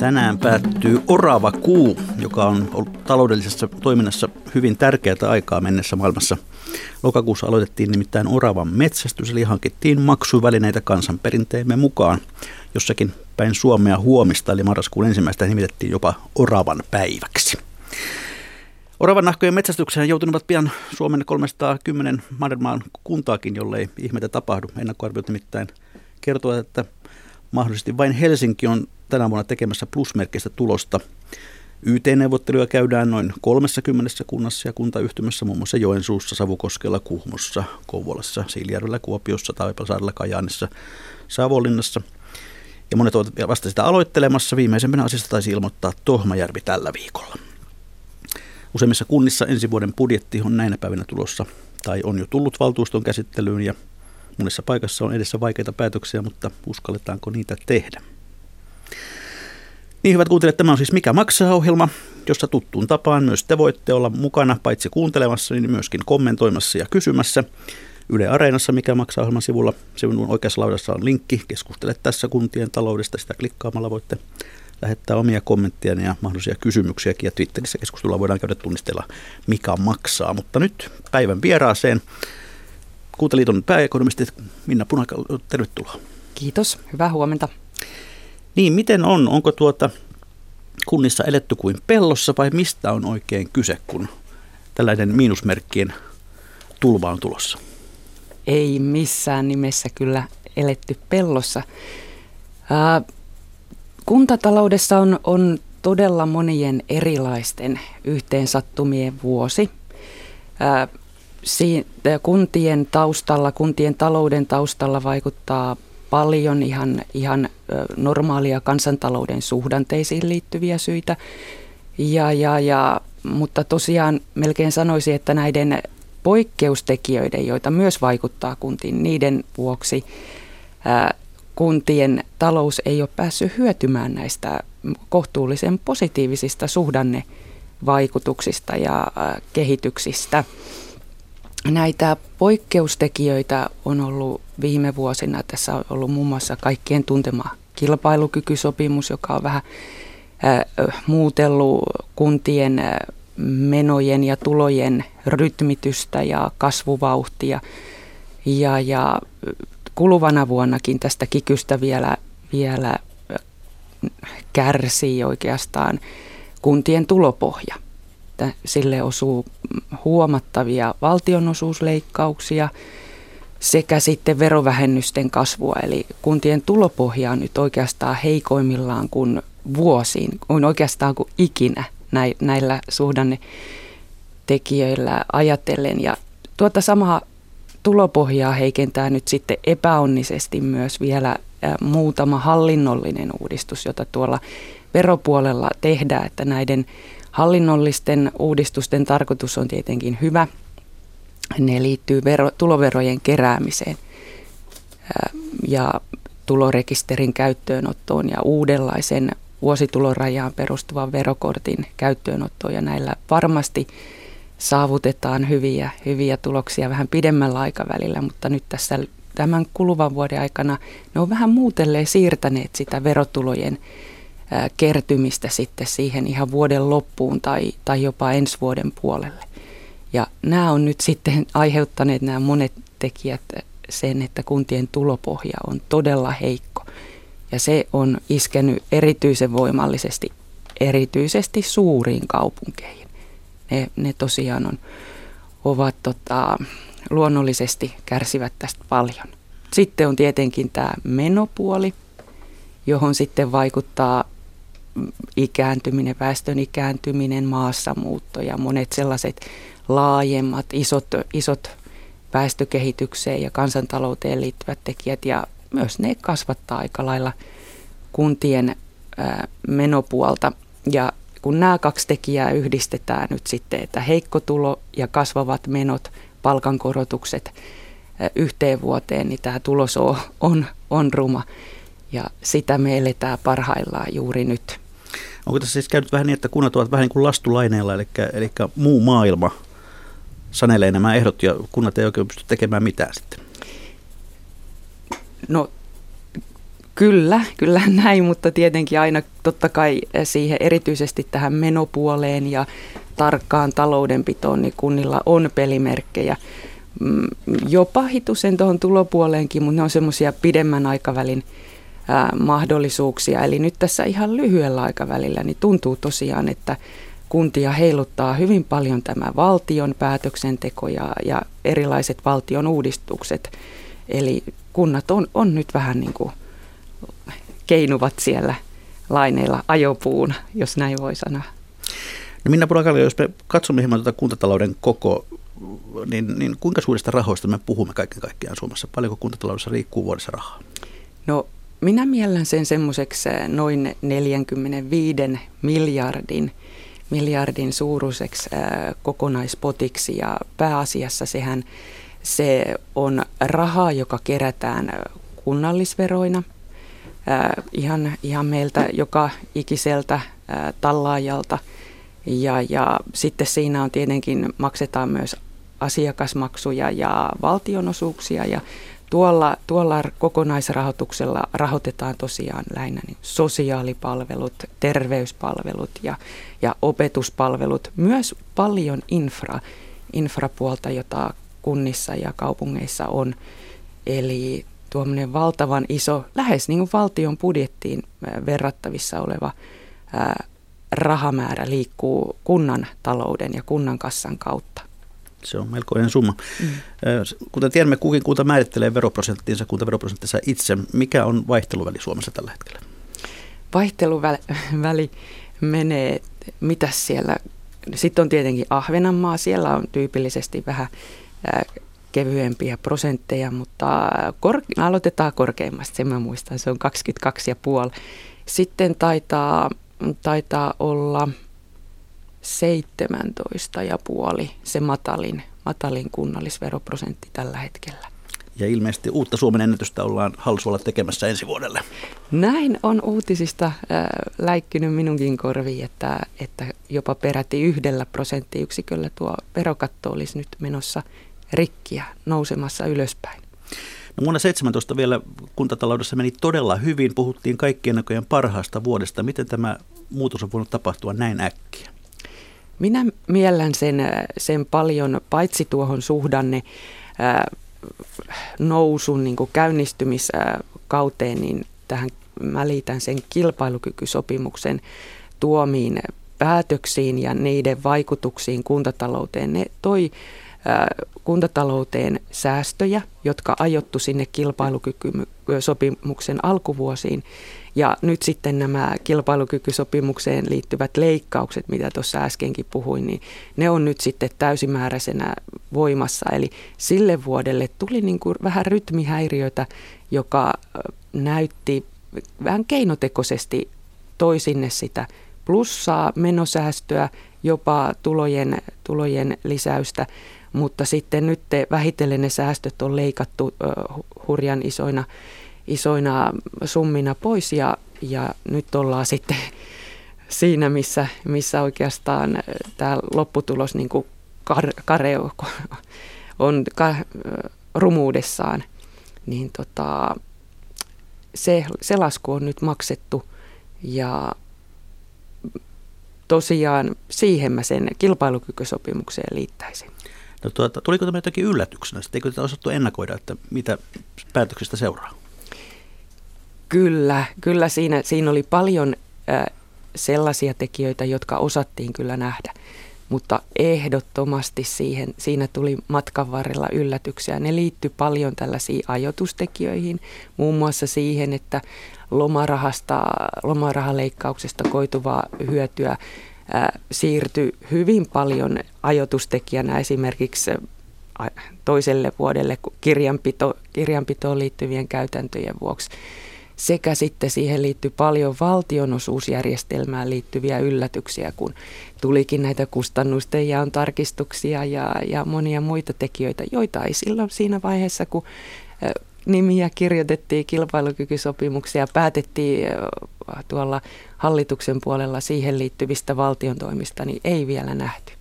Tänään päättyy Orava kuu, joka on ollut taloudellisessa toiminnassa hyvin tärkeää aikaa mennessä maailmassa. Lokakuussa aloitettiin nimittäin oravan metsästys, eli hankittiin maksuvälineitä kansanperinteemme mukaan. Jossakin päin Suomea huomista, eli marraskuun ensimmäistä nimitettiin jopa oravan päiväksi. Oravan nahkojen metsästykseen joutunevat pian Suomen 310 Mannermaan kuntaakin, jollei ihmeitä tapahdu. Ennakkoarviot nimittäin kertovat, että mahdollisesti vain Helsinki on tänä vuonna tekemässä plusmerkkistä tulosta. YT-neuvotteluja käydään noin 30 kunnassa ja kuntayhtymässä muun muassa Joensuussa, Savukoskella, Kuhmossa, Kouvolassa, Siilijärvellä, Kuopiossa, Taipalsaarella, Kajaanissa, Savonlinnassa. Ja monet ovat vasta sitä aloittelemassa. Viimeisempänä asiasta taisi ilmoittaa Tohmajärvi tällä viikolla. Useimmissa kunnissa ensi vuoden budjetti on näinä päivinä tulossa tai on jo tullut valtuuston käsittelyyn ja monessa paikassa on edessä vaikeita päätöksiä, mutta uskalletaanko niitä tehdä? Niin hyvät kuuntelijat, tämä on siis Mikä maksaa ohjelma, jossa tuttuun tapaan myös te voitte olla mukana paitsi kuuntelemassa, niin myöskin kommentoimassa ja kysymässä. Yle Areenassa, mikä maksaa ohjelman sivulla, sivun oikeassa laudassa on linkki. Keskustele tässä kuntien taloudesta, sitä klikkaamalla voitte lähettää omia kommentteja ja mahdollisia kysymyksiäkin. Ja Twitterissä keskustelua voidaan käydä tunnistella, mikä maksaa. Mutta nyt päivän vieraaseen. Kuntaliiton pääekonomisti Minna Punaka, tervetuloa. Kiitos, hyvää huomenta. Niin, miten on? Onko tuota kunnissa eletty kuin pellossa vai mistä on oikein kyse, kun tällainen miinusmerkkien tulva on tulossa? Ei missään nimessä kyllä eletty pellossa. Ää, kuntataloudessa on, on todella monien erilaisten yhteensattumien vuosi. Ää, siitä, kuntien taustalla, kuntien talouden taustalla vaikuttaa paljon ihan, ihan normaalia kansantalouden suhdanteisiin liittyviä syitä. Ja, ja, ja, mutta tosiaan melkein sanoisin, että näiden poikkeustekijöiden, joita myös vaikuttaa kuntiin, niiden vuoksi ää, kuntien talous ei ole päässyt hyötymään näistä kohtuullisen positiivisista suhdannevaikutuksista ja ää, kehityksistä. Näitä poikkeustekijöitä on ollut viime vuosina. Tässä on ollut muun muassa kaikkien tuntema kilpailukykysopimus, joka on vähän äh, muutellut kuntien menojen ja tulojen rytmitystä ja kasvuvauhtia. Ja, ja kuluvana vuonnakin tästä kikystä vielä, vielä kärsii oikeastaan kuntien tulopohja että sille osuu huomattavia valtionosuusleikkauksia sekä sitten verovähennysten kasvua. Eli kuntien tulopohja on nyt oikeastaan heikoimmillaan kuin vuosiin, kuin oikeastaan kuin ikinä näillä suhdannetekijöillä ajatellen. Ja tuota samaa tulopohjaa heikentää nyt sitten epäonnisesti myös vielä muutama hallinnollinen uudistus, jota tuolla veropuolella tehdään, että näiden Hallinnollisten uudistusten tarkoitus on tietenkin hyvä. Ne liittyy vero, tuloverojen keräämiseen ja tulorekisterin käyttöönottoon ja uudenlaisen vuositulorajaan perustuvan verokortin käyttöönottoon. Ja näillä varmasti saavutetaan hyviä, hyviä tuloksia vähän pidemmällä aikavälillä, mutta nyt tässä tämän kuluvan vuoden aikana ne on vähän muutelleen siirtäneet sitä verotulojen kertymistä sitten siihen ihan vuoden loppuun tai, tai jopa ensi vuoden puolelle. Ja nämä on nyt sitten aiheuttaneet nämä monet tekijät sen, että kuntien tulopohja on todella heikko. Ja se on iskenyt erityisen voimallisesti erityisesti suuriin kaupunkeihin. Ne, ne tosiaan on, ovat tota, luonnollisesti kärsivät tästä paljon. Sitten on tietenkin tämä menopuoli, johon sitten vaikuttaa ikääntyminen, väestön ikääntyminen, maassamuutto ja monet sellaiset laajemmat, isot, isot väestökehitykseen ja kansantalouteen liittyvät tekijät ja myös ne kasvattaa aika lailla kuntien menopuolta. Ja kun nämä kaksi tekijää yhdistetään nyt sitten, että heikko tulo ja kasvavat menot, palkankorotukset yhteen vuoteen, niin tämä tulos on, on, on ruma. Ja sitä me eletään parhaillaan juuri nyt. Onko tässä siis käynyt vähän niin, että kunnat ovat vähän niin kuin lastulaineella, eli, eli muu maailma sanelee nämä ehdot ja kunnat ei oikein pysty tekemään mitään sitten? No Kyllä, kyllä näin, mutta tietenkin aina totta kai siihen erityisesti tähän menopuoleen ja tarkkaan taloudenpitoon, niin kunnilla on pelimerkkejä. Mm, jopa hitusen tuohon tulopuoleenkin, mutta ne on semmoisia pidemmän aikavälin ää, mahdollisuuksia. Eli nyt tässä ihan lyhyellä aikavälillä niin tuntuu tosiaan, että kuntia heiluttaa hyvin paljon tämä valtion päätöksenteko ja, ja erilaiset valtion uudistukset. Eli kunnat on, on nyt vähän niin kuin keinuvat siellä laineilla ajopuuna, jos näin voi sanoa. No Minna Purakallio, jos me katsomme hieman tuota kuntatalouden koko, niin, niin kuinka suurista rahoista me puhumme kaiken kaikkiaan Suomessa? Paljonko kuntataloudessa riikkuu vuodessa rahaa? No minä miellän sen semmoiseksi eh, noin 45 miljardin, miljardin suuruiseksi äh, kokonaispotiksi. Ja pääasiassa sehän se on rahaa, joka kerätään kunnallisveroina – äh, ihan, ihan meiltä joka ikiseltä tallaajalta. Ja, ja sitten siinä on tietenkin, maksetaan myös asiakasmaksuja ja valtionosuuksia. Ja tuolla, tuolla kokonaisrahoituksella rahoitetaan tosiaan lähinnä niin sosiaalipalvelut, terveyspalvelut ja, ja opetuspalvelut, myös paljon infra, infrapuolta, jota kunnissa ja kaupungeissa on. Eli tuommoinen valtavan iso, lähes niin kuin valtion budjettiin verrattavissa oleva ää, rahamäärä liikkuu kunnan talouden ja kunnan kassan kautta. Se on melkoinen summa. Mm. Kuten tiedämme, kukin kunta määrittelee veroprosenttinsa, kuntaveroprosenttinsa itse. Mikä on vaihteluväli Suomessa tällä hetkellä? Vaihteluväli menee, mitä siellä, sitten on tietenkin Ahvenanmaa, siellä on tyypillisesti vähän kevyempiä prosentteja, mutta kor- aloitetaan korkeimmasta, sen mä muistan, se on 22,5. Sitten taitaa, taitaa olla 17,5 se matalin, matalin kunnallisveroprosentti tällä hetkellä. Ja ilmeisesti uutta Suomen ennätystä ollaan halussa olla tekemässä ensi vuodelle. Näin on uutisista äh, läikkynyt minunkin korviin, että, että jopa peräti yhdellä prosenttiyksiköllä tuo verokatto olisi nyt menossa rikkiä nousemassa ylöspäin. No vuonna 17 vielä kuntataloudessa meni todella hyvin. Puhuttiin kaikkien näköjen parhaasta vuodesta. Miten tämä muutos on voinut tapahtua näin äkkiä? Minä miellän sen, sen paljon, paitsi tuohon suhdanne ää, nousun niin käynnistymiskauteen, niin tähän mä liitän sen kilpailukykysopimuksen tuomiin päätöksiin ja niiden vaikutuksiin kuntatalouteen. Ne toi kuntatalouteen säästöjä, jotka ajottu sinne kilpailukykysopimuksen alkuvuosiin. Ja nyt sitten nämä kilpailukykysopimukseen liittyvät leikkaukset, mitä tuossa äskenkin puhuin, niin ne on nyt sitten täysimääräisenä voimassa. Eli sille vuodelle tuli niin kuin vähän rytmihäiriötä, joka näytti vähän keinotekoisesti toisinne sitä plussaa, menosäästöä, jopa tulojen, tulojen lisäystä mutta sitten nyt vähitellen ne säästöt on leikattu hurjan isoina, isoina summina pois ja, ja nyt ollaan sitten siinä, missä, missä oikeastaan tämä lopputulos niin kuin kar, kareo on ka, rumuudessaan, niin tota, se, se lasku on nyt maksettu ja tosiaan siihen mä sen kilpailukykysopimukseen liittäisin. No tuota, tuliko tämä jotakin yllätyksenä? Sitten eikö tätä osattu ennakoida, että mitä päätöksistä seuraa? Kyllä, kyllä siinä, siinä oli paljon äh, sellaisia tekijöitä, jotka osattiin kyllä nähdä. Mutta ehdottomasti siihen, siinä tuli matkan varrella yllätyksiä. Ne liittyi paljon tällaisiin ajoitustekijöihin, muun muassa siihen, että lomarahasta, lomarahaleikkauksesta koituvaa hyötyä siirtyi hyvin paljon ajotustekijänä esimerkiksi toiselle vuodelle kirjanpito, kirjanpitoon liittyvien käytäntöjen vuoksi. sekä sitten siihen liittyy paljon valtionosuusjärjestelmään liittyviä yllätyksiä, kun tulikin näitä kustannusten jaon tarkistuksia ja, ja monia muita tekijöitä, joita ei silloin siinä vaiheessa, kun nimiä kirjoitettiin kilpailukykysopimuksia ja päätettiin tuolla hallituksen puolella siihen liittyvistä valtion toimista, niin ei vielä nähty.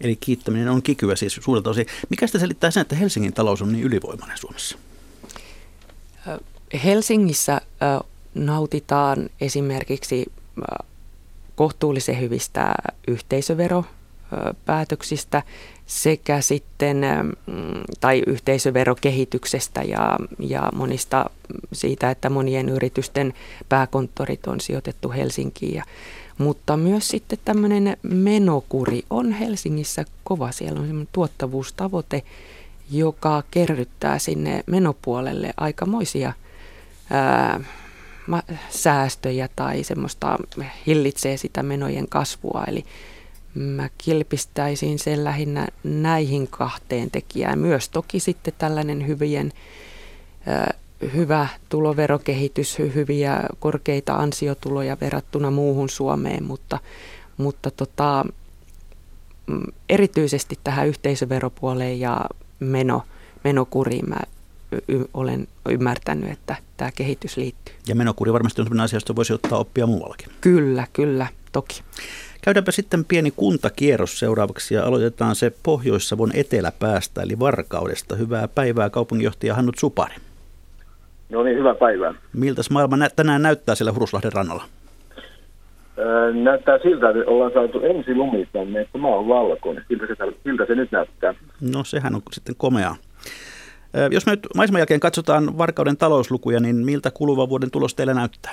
Eli kiittäminen on kikyä siis suurelta osin. Mikä sitä selittää sen, että Helsingin talous on niin ylivoimainen Suomessa? Helsingissä nautitaan esimerkiksi kohtuullisen hyvistä yhteisöveropäätöksistä sekä sitten, tai yhteisöverokehityksestä ja, ja monista siitä, että monien yritysten pääkonttorit on sijoitettu Helsinkiin. Ja, mutta myös sitten tämmöinen menokuri on Helsingissä kova. Siellä on semmoinen tuottavuustavoite, joka kerryttää sinne menopuolelle aikamoisia ää, säästöjä tai semmoista hillitsee sitä menojen kasvua. Eli mä kilpistäisin sen lähinnä näihin kahteen tekijään. Myös toki sitten tällainen hyvien, hyvä tuloverokehitys, hyviä korkeita ansiotuloja verrattuna muuhun Suomeen, mutta, mutta tota, mm, erityisesti tähän yhteisöveropuoleen ja meno, menokuriin mä y- olen ymmärtänyt, että tämä kehitys liittyy. Ja menokuri varmasti on sellainen asia, josta voisi ottaa oppia muuallakin. Kyllä, kyllä, toki. Käydäänpä sitten pieni kuntakierros seuraavaksi ja aloitetaan se Pohjois-Savon eteläpäästä eli Varkaudesta. Hyvää päivää kaupunginjohtaja Hannut Supari. No niin, hyvää päivää. Miltä maailma nä- tänään näyttää siellä Huruslahden rannalla? Öö, näyttää siltä, että ollaan saatu ensi lumi tänne, että maa on valkoinen. Siltä se, siltä se nyt näyttää. No sehän on sitten komeaa. Jos me nyt maiseman jälkeen katsotaan Varkauden talouslukuja, niin miltä kuluvan vuoden tulos teillä näyttää?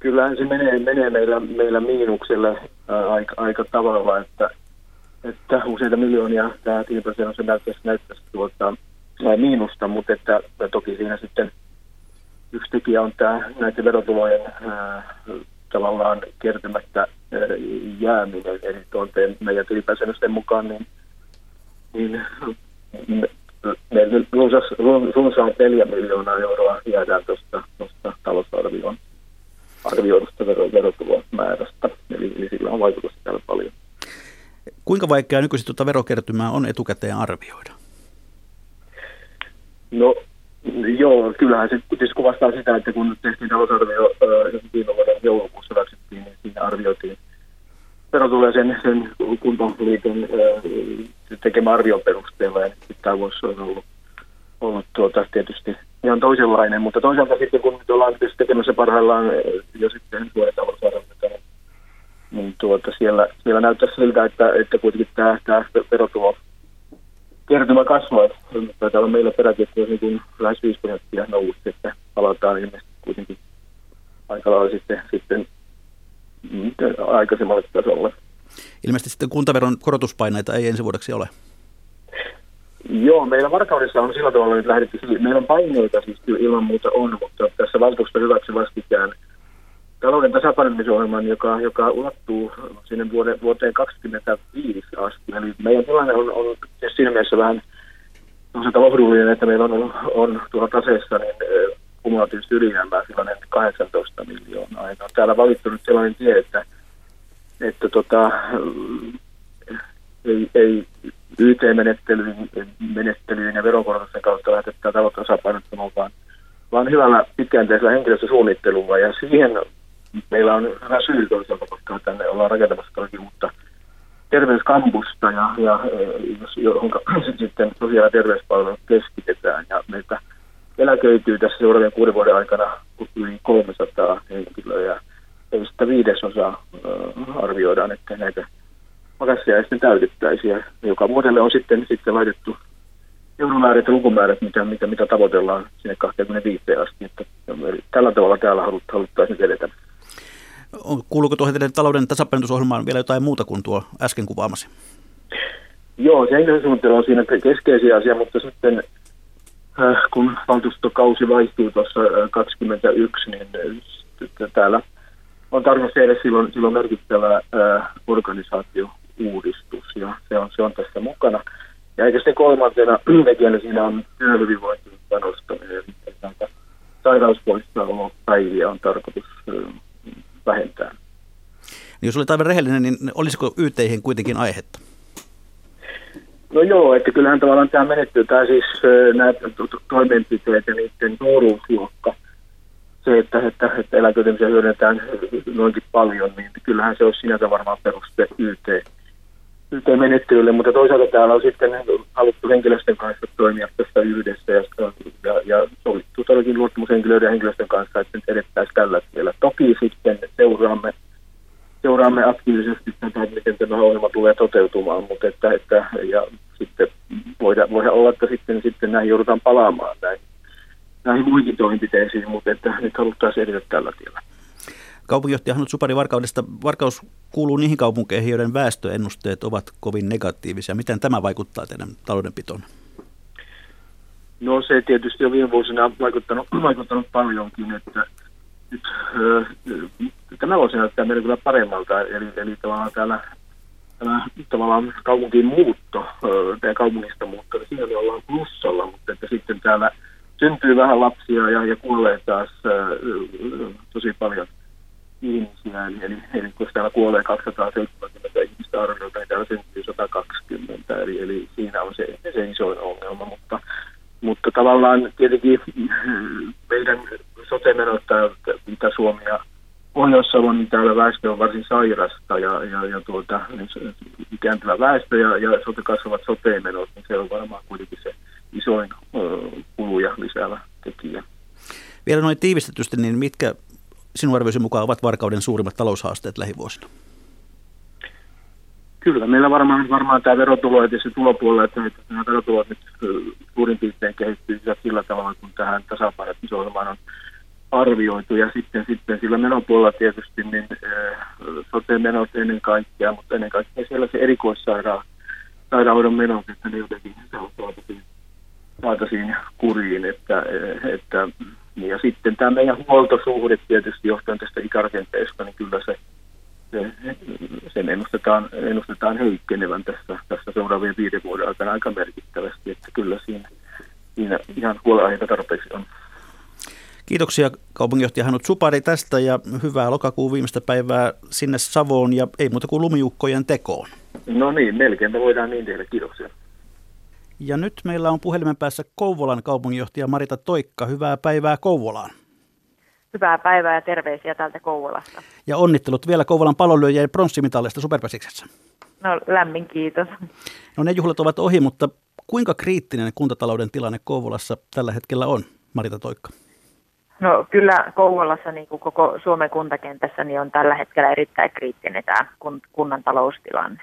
Kyllähän se menee, menee meillä, meillä miinukselle ää, aika, aika tavalla, että, että useita miljoonia tämä tilinpäätös näyttäisi, näyttäisi tuota, ää, miinusta, mutta että toki siinä sitten yksi tekijä on tämä näiden verotulojen ää, tavallaan kertymättä ää, jääminen, eli tuonteen meidän tilinpäätösten mukaan, niin, niin runsaat neljä miljoonaa euroa jäädään tuosta talousarvioon arvioidusta vero, verotulomäärästä, eli, eli sillä on vaikutusta täällä paljon. Kuinka vaikeaa nykyisin tuota verokertymää on etukäteen arvioida? No joo, kyllähän se tietysti kuvastaa sitä, että kun tehtiin talousarvio viime vuoden joulukuussa hyväksyttiin, niin siinä arvioitiin verotuloja sen, sen kuntaliiton tekemä arvion perusteella, ja tämä vuosi on ollut, ollut tuota, tietysti ihan toisenlainen, mutta toisaalta sitten kun nyt ollaan tietysti tekemässä parhaillaan jo sitten ensi vuoden talousarviota, niin, niin tuota, siellä, siellä näyttää siltä, että, että kuitenkin tämä, tämä verotulo kertymä kasvaa. Taitaa olla meillä peräti, että niin lähes 5 prosenttia nousi, että palataan ilmeisesti kuitenkin aika lailla sitten, sitten mm, aikaisemmalle tasolle. Ilmeisesti sitten kuntaveron korotuspaineita ei ensi vuodeksi ole. Joo, meillä Varkaudessa on sillä tavalla nyt lähdetty, meillä on paineita siis ilman muuta on, mutta tässä valtuusto hyväksy vastikään talouden tasapainottamisohjelman, joka, joka ulottuu sinne vuoteen, vuoteen 2025 asti. Eli meidän tilanne on, on siinä mielessä vähän lohdullinen, että meillä on, on tuolla taseessa niin, kumulatiivisesti ylijäämää sellainen 18 miljoonaa. Ja on täällä valittu nyt sellainen tie, että, että tota, ei, ei YT-menettelyyn menettelyyn ja veronkorotusten kautta lähdetään taloutta tasapainottamaan, vaan, vaan hyvällä pitkäjänteisellä henkilöstösuunnittelulla. Ja siihen meillä on hyvä syy toisaalta, koska tänne ollaan rakentamassa toki mutta terveyskampusta, ja, ja johon sitten sosiaali- ja terveyspalvelut keskitetään. Ja meiltä eläköityy tässä seuraavien kuuden vuoden aikana yli 300 henkilöä, ja sitä viidesosa arvioidaan, että näitä makassia sitten täytettäisiin. joka vuodelle on sitten, sitten laitettu euromäärät ja lukumäärät, mitä, mitä, mitä tavoitellaan sinne 25 asti. Että, tällä tavalla täällä halut, haluttaisiin edetä. Kuuluuko tuohon teidän talouden tasapainotusohjelmaan vielä jotain muuta kuin tuo äsken kuvaamasi? Joo, se henkilösuunnittelu on siinä keskeisiä asia, mutta sitten äh, kun valtuustokausi vaihtuu tuossa äh, 21, niin äh, täällä on tarkoitus tehdä silloin, silloin merkittävä äh, organisaatio uudistus ja se on, se on tässä mukana. Ja eikä sitten kolmantena tekijänä siinä on työhyvinvointiin panostaminen. Näitä sairauspoissaolopäiviä on tarkoitus vähentää. Niin jos olet aivan rehellinen, niin olisiko YTihin kuitenkin aihetta? No joo, että kyllähän tavallaan tämä menettely, tämä siis nämä toimenpiteet ja niiden suuruusluokka, se, että, että, että eläköitymisiä hyödynnetään noinkin paljon, niin kyllähän se olisi sinänsä varmaan peruste YT, YT-menettelylle, mutta toisaalta täällä on sitten haluttu henkilöstön kanssa toimia tässä yhdessä ja, ja, ja sovittu todellakin luottamushenkilöiden ja henkilöstön kanssa, että edettäisiin tällä tiellä. Toki sitten seuraamme seuraamme aktiivisesti tätä, miten tämä ohjelma tulee toteutumaan, mutta että, että ja sitten voidaan, voidaan olla, että sitten, sitten näihin joudutaan palaamaan näihin, näihin muihin toimenpiteisiin, mutta että nyt haluttaisiin edetä tällä tiellä. Kaupunginjohtaja Hanut Supari Varkaudesta. Varkaus kuuluu niihin kaupunkeihin, joiden väestöennusteet ovat kovin negatiivisia. Miten tämä vaikuttaa teidän taloudenpitoon? No se tietysti on viime vuosina vaikuttanut, vaikuttanut paljonkin, että nyt tämä voisi näyttää meille kyllä paremmalta, eli, eli tavallaan täällä tämä tavallaan kaupunkiin muutto, tämä kaupungista muutto, niin siinä me ollaan plussalla, mutta että sitten täällä syntyy vähän lapsia ja, ja kuolee taas tosi paljon ihmisiä, eli, eli, eli kun täällä kuolee 270 ihmistä arviolta, niin täällä syntyy 120, eli, eli siinä on se, se isoin ongelma, mutta, mutta tavallaan tietenkin meidän sote-menot, mitä Suomi ja Pohjois-Savon, niin täällä väestö on varsin sairasta ja, ja, ja tuota, niin ikääntyvä väestö ja, ja sote kasvavat sote-menot, niin se on varmaan kuitenkin se isoin kuluja lisäävä tekijä. Vielä noin tiivistetysti, niin mitkä sinun arvioisi mukaan ovat Varkauden suurimmat taloushaasteet lähivuosina? Kyllä, meillä varmaan, varmaan tämä verotulo ja se tulopuolella, että, nämä verotulot nyt suurin piirtein kehittyy sillä tavalla, kun tähän tasapainotusohjelmaan on arvioitu ja sitten, sitten sillä menopuolella tietysti niin sote-menot ennen kaikkea, mutta ennen kaikkea siellä se erikoissairaanhoidon menot, että ne jotenkin saataisiin, kuriin, että, että ja sitten tämä meidän huoltosuhde tietysti johtuen tästä ikärakenteesta, niin kyllä se, se sen ennustetaan, ennustetaan heikkenevän tässä, tässä seuraavien viiden vuoden aikana aika merkittävästi, että kyllä siinä, siinä ihan huolenaiheita tarpeeksi on. Kiitoksia kaupunginjohtaja Hanut Supari tästä ja hyvää lokakuun viimeistä päivää sinne Savoon ja ei muuta kuin lumiukkojen tekoon. No niin, melkein me voidaan niin tehdä. Kiitoksia. Ja nyt meillä on puhelimen päässä Kouvolan kaupunginjohtaja Marita Toikka. Hyvää päivää Kouvolaan. Hyvää päivää ja terveisiä täältä Kouvolasta. Ja onnittelut vielä Kouvolan palonlyöjien pronssimitallista Superpäsiksessä. No lämmin kiitos. No ne juhlat ovat ohi, mutta kuinka kriittinen kuntatalouden tilanne Kouvolassa tällä hetkellä on, Marita Toikka? No kyllä Kouvolassa niin kuin koko Suomen kuntakentässä niin on tällä hetkellä erittäin kriittinen tämä kunnan taloustilanne.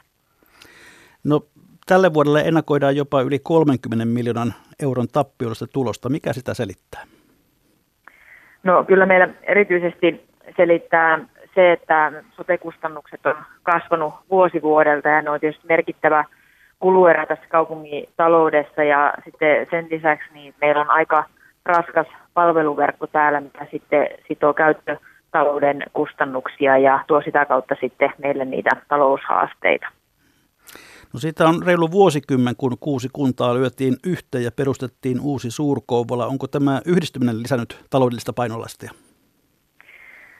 No tälle vuodelle ennakoidaan jopa yli 30 miljoonan euron tappiollista tulosta. Mikä sitä selittää? No kyllä meillä erityisesti selittää se, että sote-kustannukset on kasvanut vuosi vuodelta ja ne on tietysti merkittävä kuluerä tässä kaupungin taloudessa ja sitten sen lisäksi niin meillä on aika raskas palveluverkko täällä, mikä sitten sitoo käyttötalouden kustannuksia ja tuo sitä kautta sitten meille niitä taloushaasteita. No siitä on reilu vuosikymmen, kun kuusi kuntaa lyötiin yhteen ja perustettiin uusi Suurkouvola. Onko tämä yhdistyminen lisännyt taloudellista painolastia?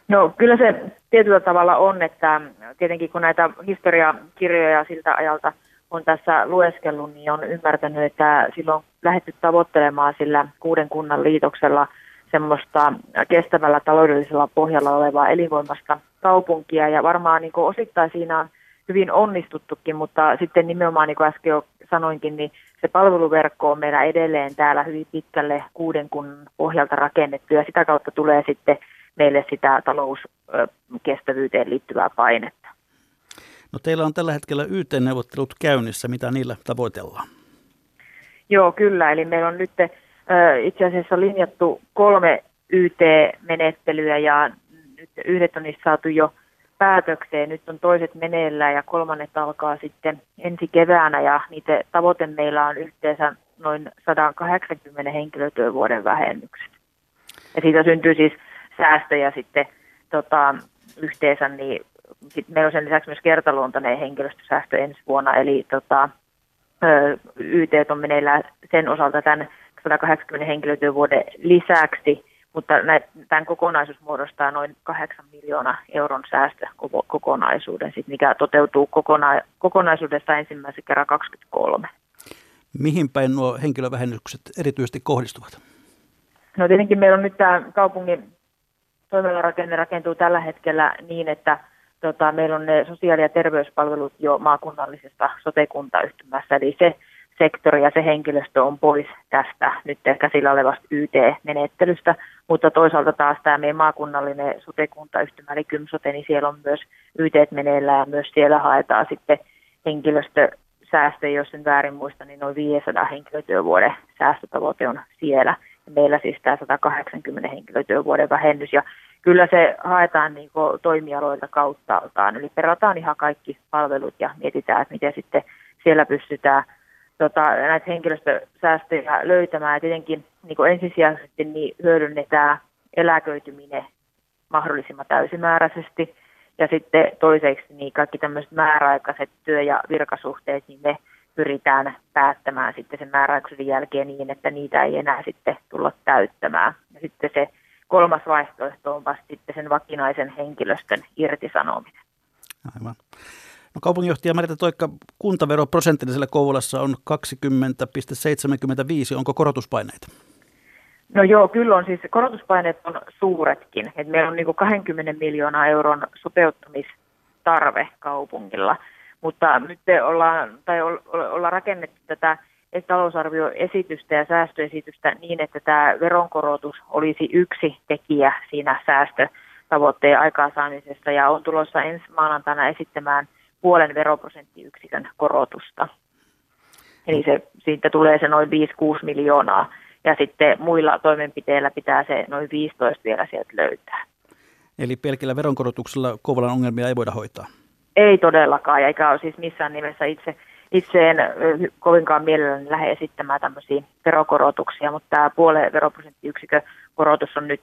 No kyllä se tietyllä tavalla on, että tietenkin kun näitä historiakirjoja siltä ajalta – on tässä lueskellut, niin on ymmärtänyt, että silloin on lähdetty tavoittelemaan sillä kuuden kunnan liitoksella semmoista kestävällä taloudellisella pohjalla olevaa elinvoimasta kaupunkia. Ja varmaan niin osittain siinä on hyvin onnistuttukin, mutta sitten nimenomaan, niin kuin äsken jo sanoinkin, niin se palveluverkko on meillä edelleen täällä hyvin pitkälle kuuden kunnan pohjalta rakennettu ja sitä kautta tulee sitten meille sitä talouskestävyyteen liittyvää painetta. No teillä on tällä hetkellä YT-neuvottelut käynnissä. Mitä niillä tavoitellaan? Joo, kyllä. Eli meillä on nyt itse asiassa linjattu kolme YT-menettelyä ja nyt yhdet on niistä saatu jo päätökseen. Nyt on toiset meneillään ja kolmannet alkaa sitten ensi keväänä ja niitä tavoite meillä on yhteensä noin 180 henkilötyövuoden vähennykset. Ja siitä syntyy siis säästöjä sitten tota, yhteensä niin sitten meillä on sen lisäksi myös kertaluontainen henkilöstösäästö ensi vuonna, eli tota, YT on meneillään sen osalta tämän 180 henkilötyövuoden lisäksi, mutta tämän kokonaisuus muodostaa noin 8 miljoonaa euron säästökokonaisuuden, sit mikä toteutuu kokona- kokonaisuudessa ensimmäisen kerran 2023. Mihin päin nuo henkilövähennykset erityisesti kohdistuvat? No tietenkin meillä on nyt tämä kaupungin toimialarakenne rakentuu tällä hetkellä niin, että tota, meillä on ne sosiaali- ja terveyspalvelut jo maakunnallisesta sotekuntayhtymässä, eli se sektori ja se henkilöstö on pois tästä nyt käsillä olevasta YT-menettelystä, mutta toisaalta taas tämä meidän maakunnallinen sotekuntayhtymä, eli Kymsote, niin siellä on myös YT meneillään ja myös siellä haetaan sitten henkilöstösäästöjä, jos en väärin muista, niin noin 500 henkilötyövuoden säästötavoite on siellä. Meillä siis tämä 180 henkilötyövuoden vähennys ja kyllä se haetaan niin toimialoilta kauttaaltaan. Eli perataan ihan kaikki palvelut ja mietitään, että miten sitten siellä pystytään tota, näitä henkilöstösäästöjä löytämään. Ja tietenkin niin ensisijaisesti niin hyödynnetään eläköityminen mahdollisimman täysimääräisesti. Ja sitten toiseksi niin kaikki tämmöiset määräaikaiset työ- ja virkasuhteet, niin me pyritään päättämään sitten sen määräaikaisuuden jälkeen niin, että niitä ei enää sitten tulla täyttämään. Ja sitten se kolmas vaihtoehto on vasta sitten sen vakinaisen henkilöstön irtisanominen. Aivan. Kaupunginjohtaja Marita Toikka, kuntavero prosenttillisella Kouvolassa on 20,75. Onko korotuspaineita? No joo, kyllä on siis korotuspaineet on suuretkin. Et meillä on niin 20 miljoonaa euron sopeuttamistarve kaupungilla, mutta nyt ollaan, tai ollaan rakennettu tätä talousarvioesitystä ja säästöesitystä niin, että tämä veronkorotus olisi yksi tekijä siinä säästötavoitteen aikaansaamisessa ja on tulossa ensi maanantaina esittämään puolen veroprosenttiyksikön korotusta. Eli se, siitä tulee se noin 5-6 miljoonaa ja sitten muilla toimenpiteillä pitää se noin 15 vielä sieltä löytää. Eli pelkillä veronkorotuksella Kouvolan ongelmia ei voida hoitaa? Ei todellakaan, eikä ole siis missään nimessä itse, itse en kovinkaan mielelläni lähde esittämään tämmöisiä verokorotuksia, mutta tämä puolen veroprosenttiyksikön korotus on nyt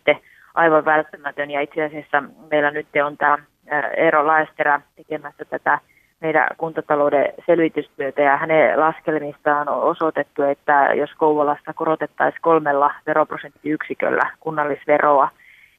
aivan välttämätön ja itse asiassa meillä nyt on tämä Eero Laesterä tekemässä tätä meidän kuntatalouden selvitystyötä ja hänen laskelmistaan on osoitettu, että jos Kouvolassa korotettaisiin kolmella veroprosenttiyksiköllä kunnallisveroa,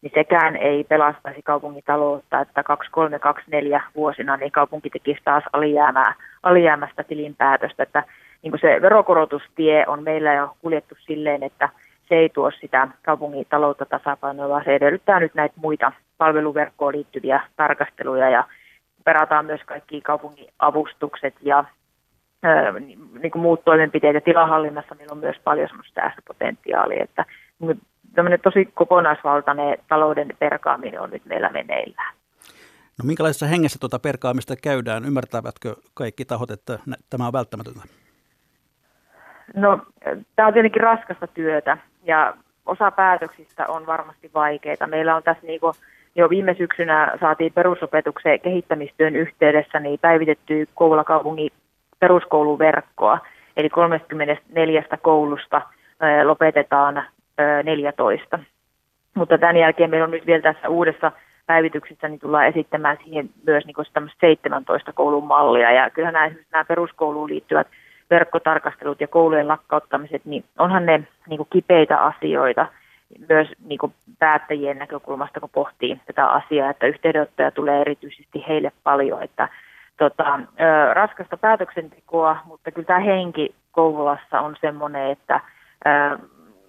niin sekään ei pelastaisi kaupungin taloutta, että 2324 vuosina niin kaupunki tekisi taas alijäämää, alijäämästä tilinpäätöstä, että niin kuin se veronkorotustie on meillä jo kuljettu silleen, että se ei tuo sitä kaupungin taloutta tasapainoa, vaan se edellyttää nyt näitä muita palveluverkkoon liittyviä tarkasteluja ja perataan myös kaikki kaupungin avustukset ja niin kuin muut toimenpiteet ja tilahallinnassa meillä on myös paljon semmoista säästöpotentiaalia, että niin tämmöinen tosi kokonaisvaltainen talouden perkaaminen on nyt meillä meneillään. No minkälaisessa hengessä tuota perkaamista käydään? Ymmärtävätkö kaikki tahot, että tämä on välttämätöntä? No tämä on tietenkin raskasta työtä ja osa päätöksistä on varmasti vaikeita. Meillä on tässä niin jo viime syksynä saatiin perusopetuksen kehittämistyön yhteydessä niin päivitetty Kouvola kaupungin peruskouluverkkoa. Eli 34 koulusta lopetetaan 14. Mutta tämän jälkeen meillä on nyt vielä tässä uudessa päivityksessä, niin tullaan esittämään siihen myös niin 17 koulun mallia. Ja kyllähän nämä, nämä peruskouluun liittyvät verkkotarkastelut ja koulujen lakkauttamiset, niin onhan ne niin kipeitä asioita myös niin kuin päättäjien näkökulmasta, kun pohtii tätä asiaa, että yhteydenottoja tulee erityisesti heille paljon, että tota, ö, raskasta päätöksentekoa, mutta kyllä tämä henki Kouvolassa on semmoinen, että ö,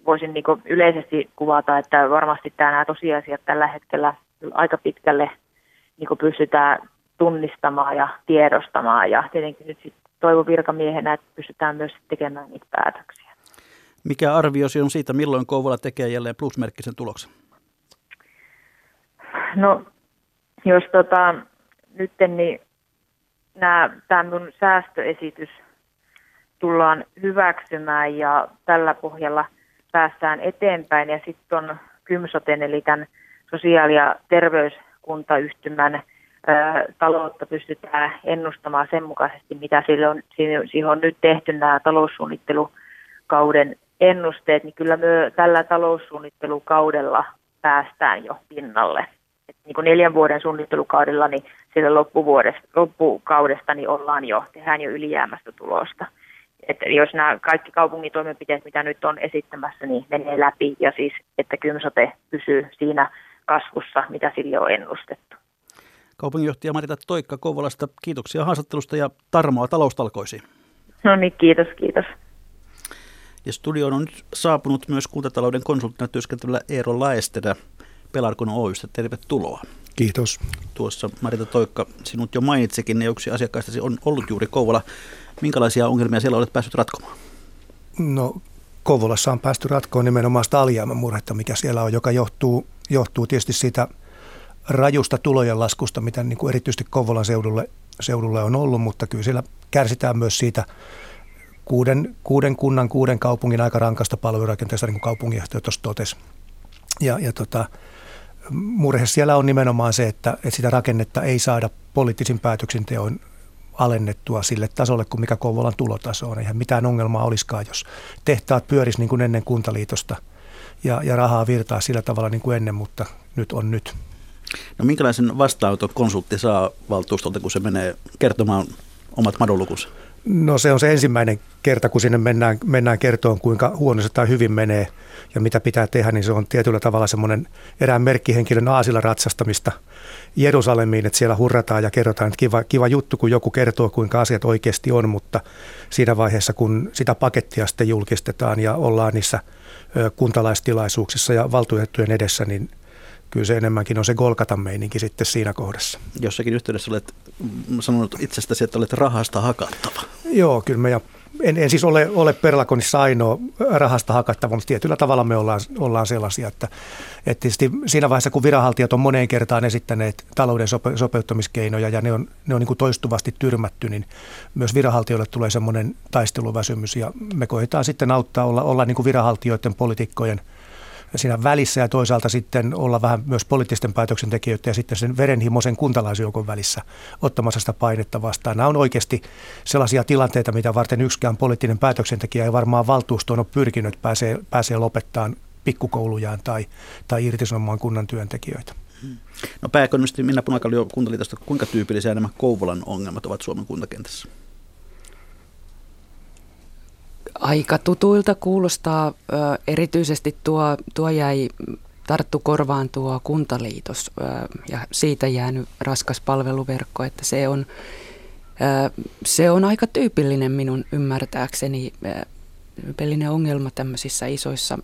voisin niin kuin yleisesti kuvata, että varmasti tämä, nämä tosiasiat tällä hetkellä aika pitkälle niin kuin pystytään tunnistamaan ja tiedostamaan ja tietenkin nyt sitten toivon virkamiehenä, että pystytään myös tekemään niitä päätöksiä. Mikä arviosi on siitä, milloin Kouvola tekee jälleen plusmerkkisen tuloksen? No, jos tota, nyt niin nämä, tämä minun säästöesitys tullaan hyväksymään ja tällä pohjalla päästään eteenpäin. Ja sitten on Kymsoten, eli tämän sosiaali- ja terveyskuntayhtymän taloutta pystytään ennustamaan sen mukaisesti, mitä sille on, siihen on nyt tehty nämä taloussuunnittelukauden ennusteet, niin kyllä me tällä taloussuunnittelukaudella päästään jo pinnalle. Et niin kuin neljän vuoden suunnittelukaudella, niin sillä loppuvuodesta, loppukaudesta niin ollaan jo, tehdään jo ylijäämästä tulosta. että jos nämä kaikki kaupungin toimenpiteet, mitä nyt on esittämässä, niin menee läpi ja siis, että Kymsote pysyy siinä kasvussa, mitä sille on ennustettu. Kaupunginjohtaja Marita Toikka Kouvolasta, kiitoksia haastattelusta ja tarmoa taloustalkoisiin. No niin, kiitos, kiitos. Ja studioon on nyt saapunut myös kuntatalouden konsulttina työskentelevä Eero Laesterä Pelarkon Oystä. Tervetuloa. Kiitos. Tuossa Marita Toikka, sinut jo mainitsikin, ja yksi asiakkaistasi on ollut juuri Kouvola. Minkälaisia ongelmia siellä olet päässyt ratkomaan? No Kouvolassa on päästy ratkoon nimenomaan sitä alijäämämurhetta, mikä siellä on, joka johtuu, johtuu tietysti siitä rajusta tulojen laskusta, mitä niin kuin erityisesti Kouvolan seudulle, seudulle on ollut, mutta kyllä siellä kärsitään myös siitä kuuden, kuuden kunnan, kuuden kaupungin aika rankasta palvelurakenteesta, niin kuin kaupunginjohtaja tuossa totesi. Ja, ja tota, murhe siellä on nimenomaan se, että, että sitä rakennetta ei saada poliittisin päätöksenteon alennettua sille tasolle kuin mikä Kouvolan tulotaso on. Eihän mitään ongelmaa olisikaan, jos tehtaat pyörisi niin kuin ennen kuntaliitosta ja, ja rahaa virtaa sillä tavalla niin kuin ennen, mutta nyt on nyt. No minkälaisen vastaanoton konsultti saa valtuustolta, kun se menee kertomaan omat madonlukunsa? No se on se ensimmäinen kerta, kun sinne mennään, mennään kertoon, kuinka huonosti tai hyvin menee ja mitä pitää tehdä, niin se on tietyllä tavalla semmoinen erään merkkihenkilön aasilla ratsastamista Jerusalemiin, että siellä hurrataan ja kerrotaan, että kiva, kiva juttu, kun joku kertoo, kuinka asiat oikeasti on, mutta siinä vaiheessa, kun sitä pakettia sitten julkistetaan ja ollaan niissä kuntalaistilaisuuksissa ja valtuutettujen edessä, niin kyllä se enemmänkin on se Golgatan meininki sitten siinä kohdassa. Jossakin yhteydessä olet sanonut itsestäsi, että olet rahasta hakattava. Joo, kyllä me ja en, en siis ole, ole Perlakonissa ainoa rahasta hakattava, mutta tietyllä tavalla me ollaan, ollaan sellaisia, että, että siinä vaiheessa, kun viranhaltijat on moneen kertaan esittäneet talouden sope, sopeuttamiskeinoja ja ne on, ne on niin kuin toistuvasti tyrmätty, niin myös viranhaltijoille tulee semmoinen taisteluväsymys ja me koetaan sitten auttaa olla, olla niin kuin viranhaltijoiden, poliitikkojen – siinä välissä ja toisaalta sitten olla vähän myös poliittisten päätöksentekijöiden ja sitten sen verenhimoisen kuntalaisjoukon välissä ottamassa sitä painetta vastaan. Nämä on oikeasti sellaisia tilanteita, mitä varten yksikään poliittinen päätöksentekijä ei varmaan valtuustoon ole pyrkinyt, pääsee, pääsee lopettamaan pikkukoulujaan tai, tai irtisanomaan kunnan työntekijöitä. No pääekonomisti Minna Punakallio Kuntaliitosta, kuinka tyypillisiä nämä Kouvolan ongelmat ovat Suomen kuntakentässä? Aika tutuilta kuulostaa. Erityisesti tuo, tuo jäi tarttu korvaan tuo kuntaliitos ja siitä jäänyt raskas palveluverkko, että se on, se on aika tyypillinen minun ymmärtääkseni tyypillinen ongelma tämmöisissä isoissa,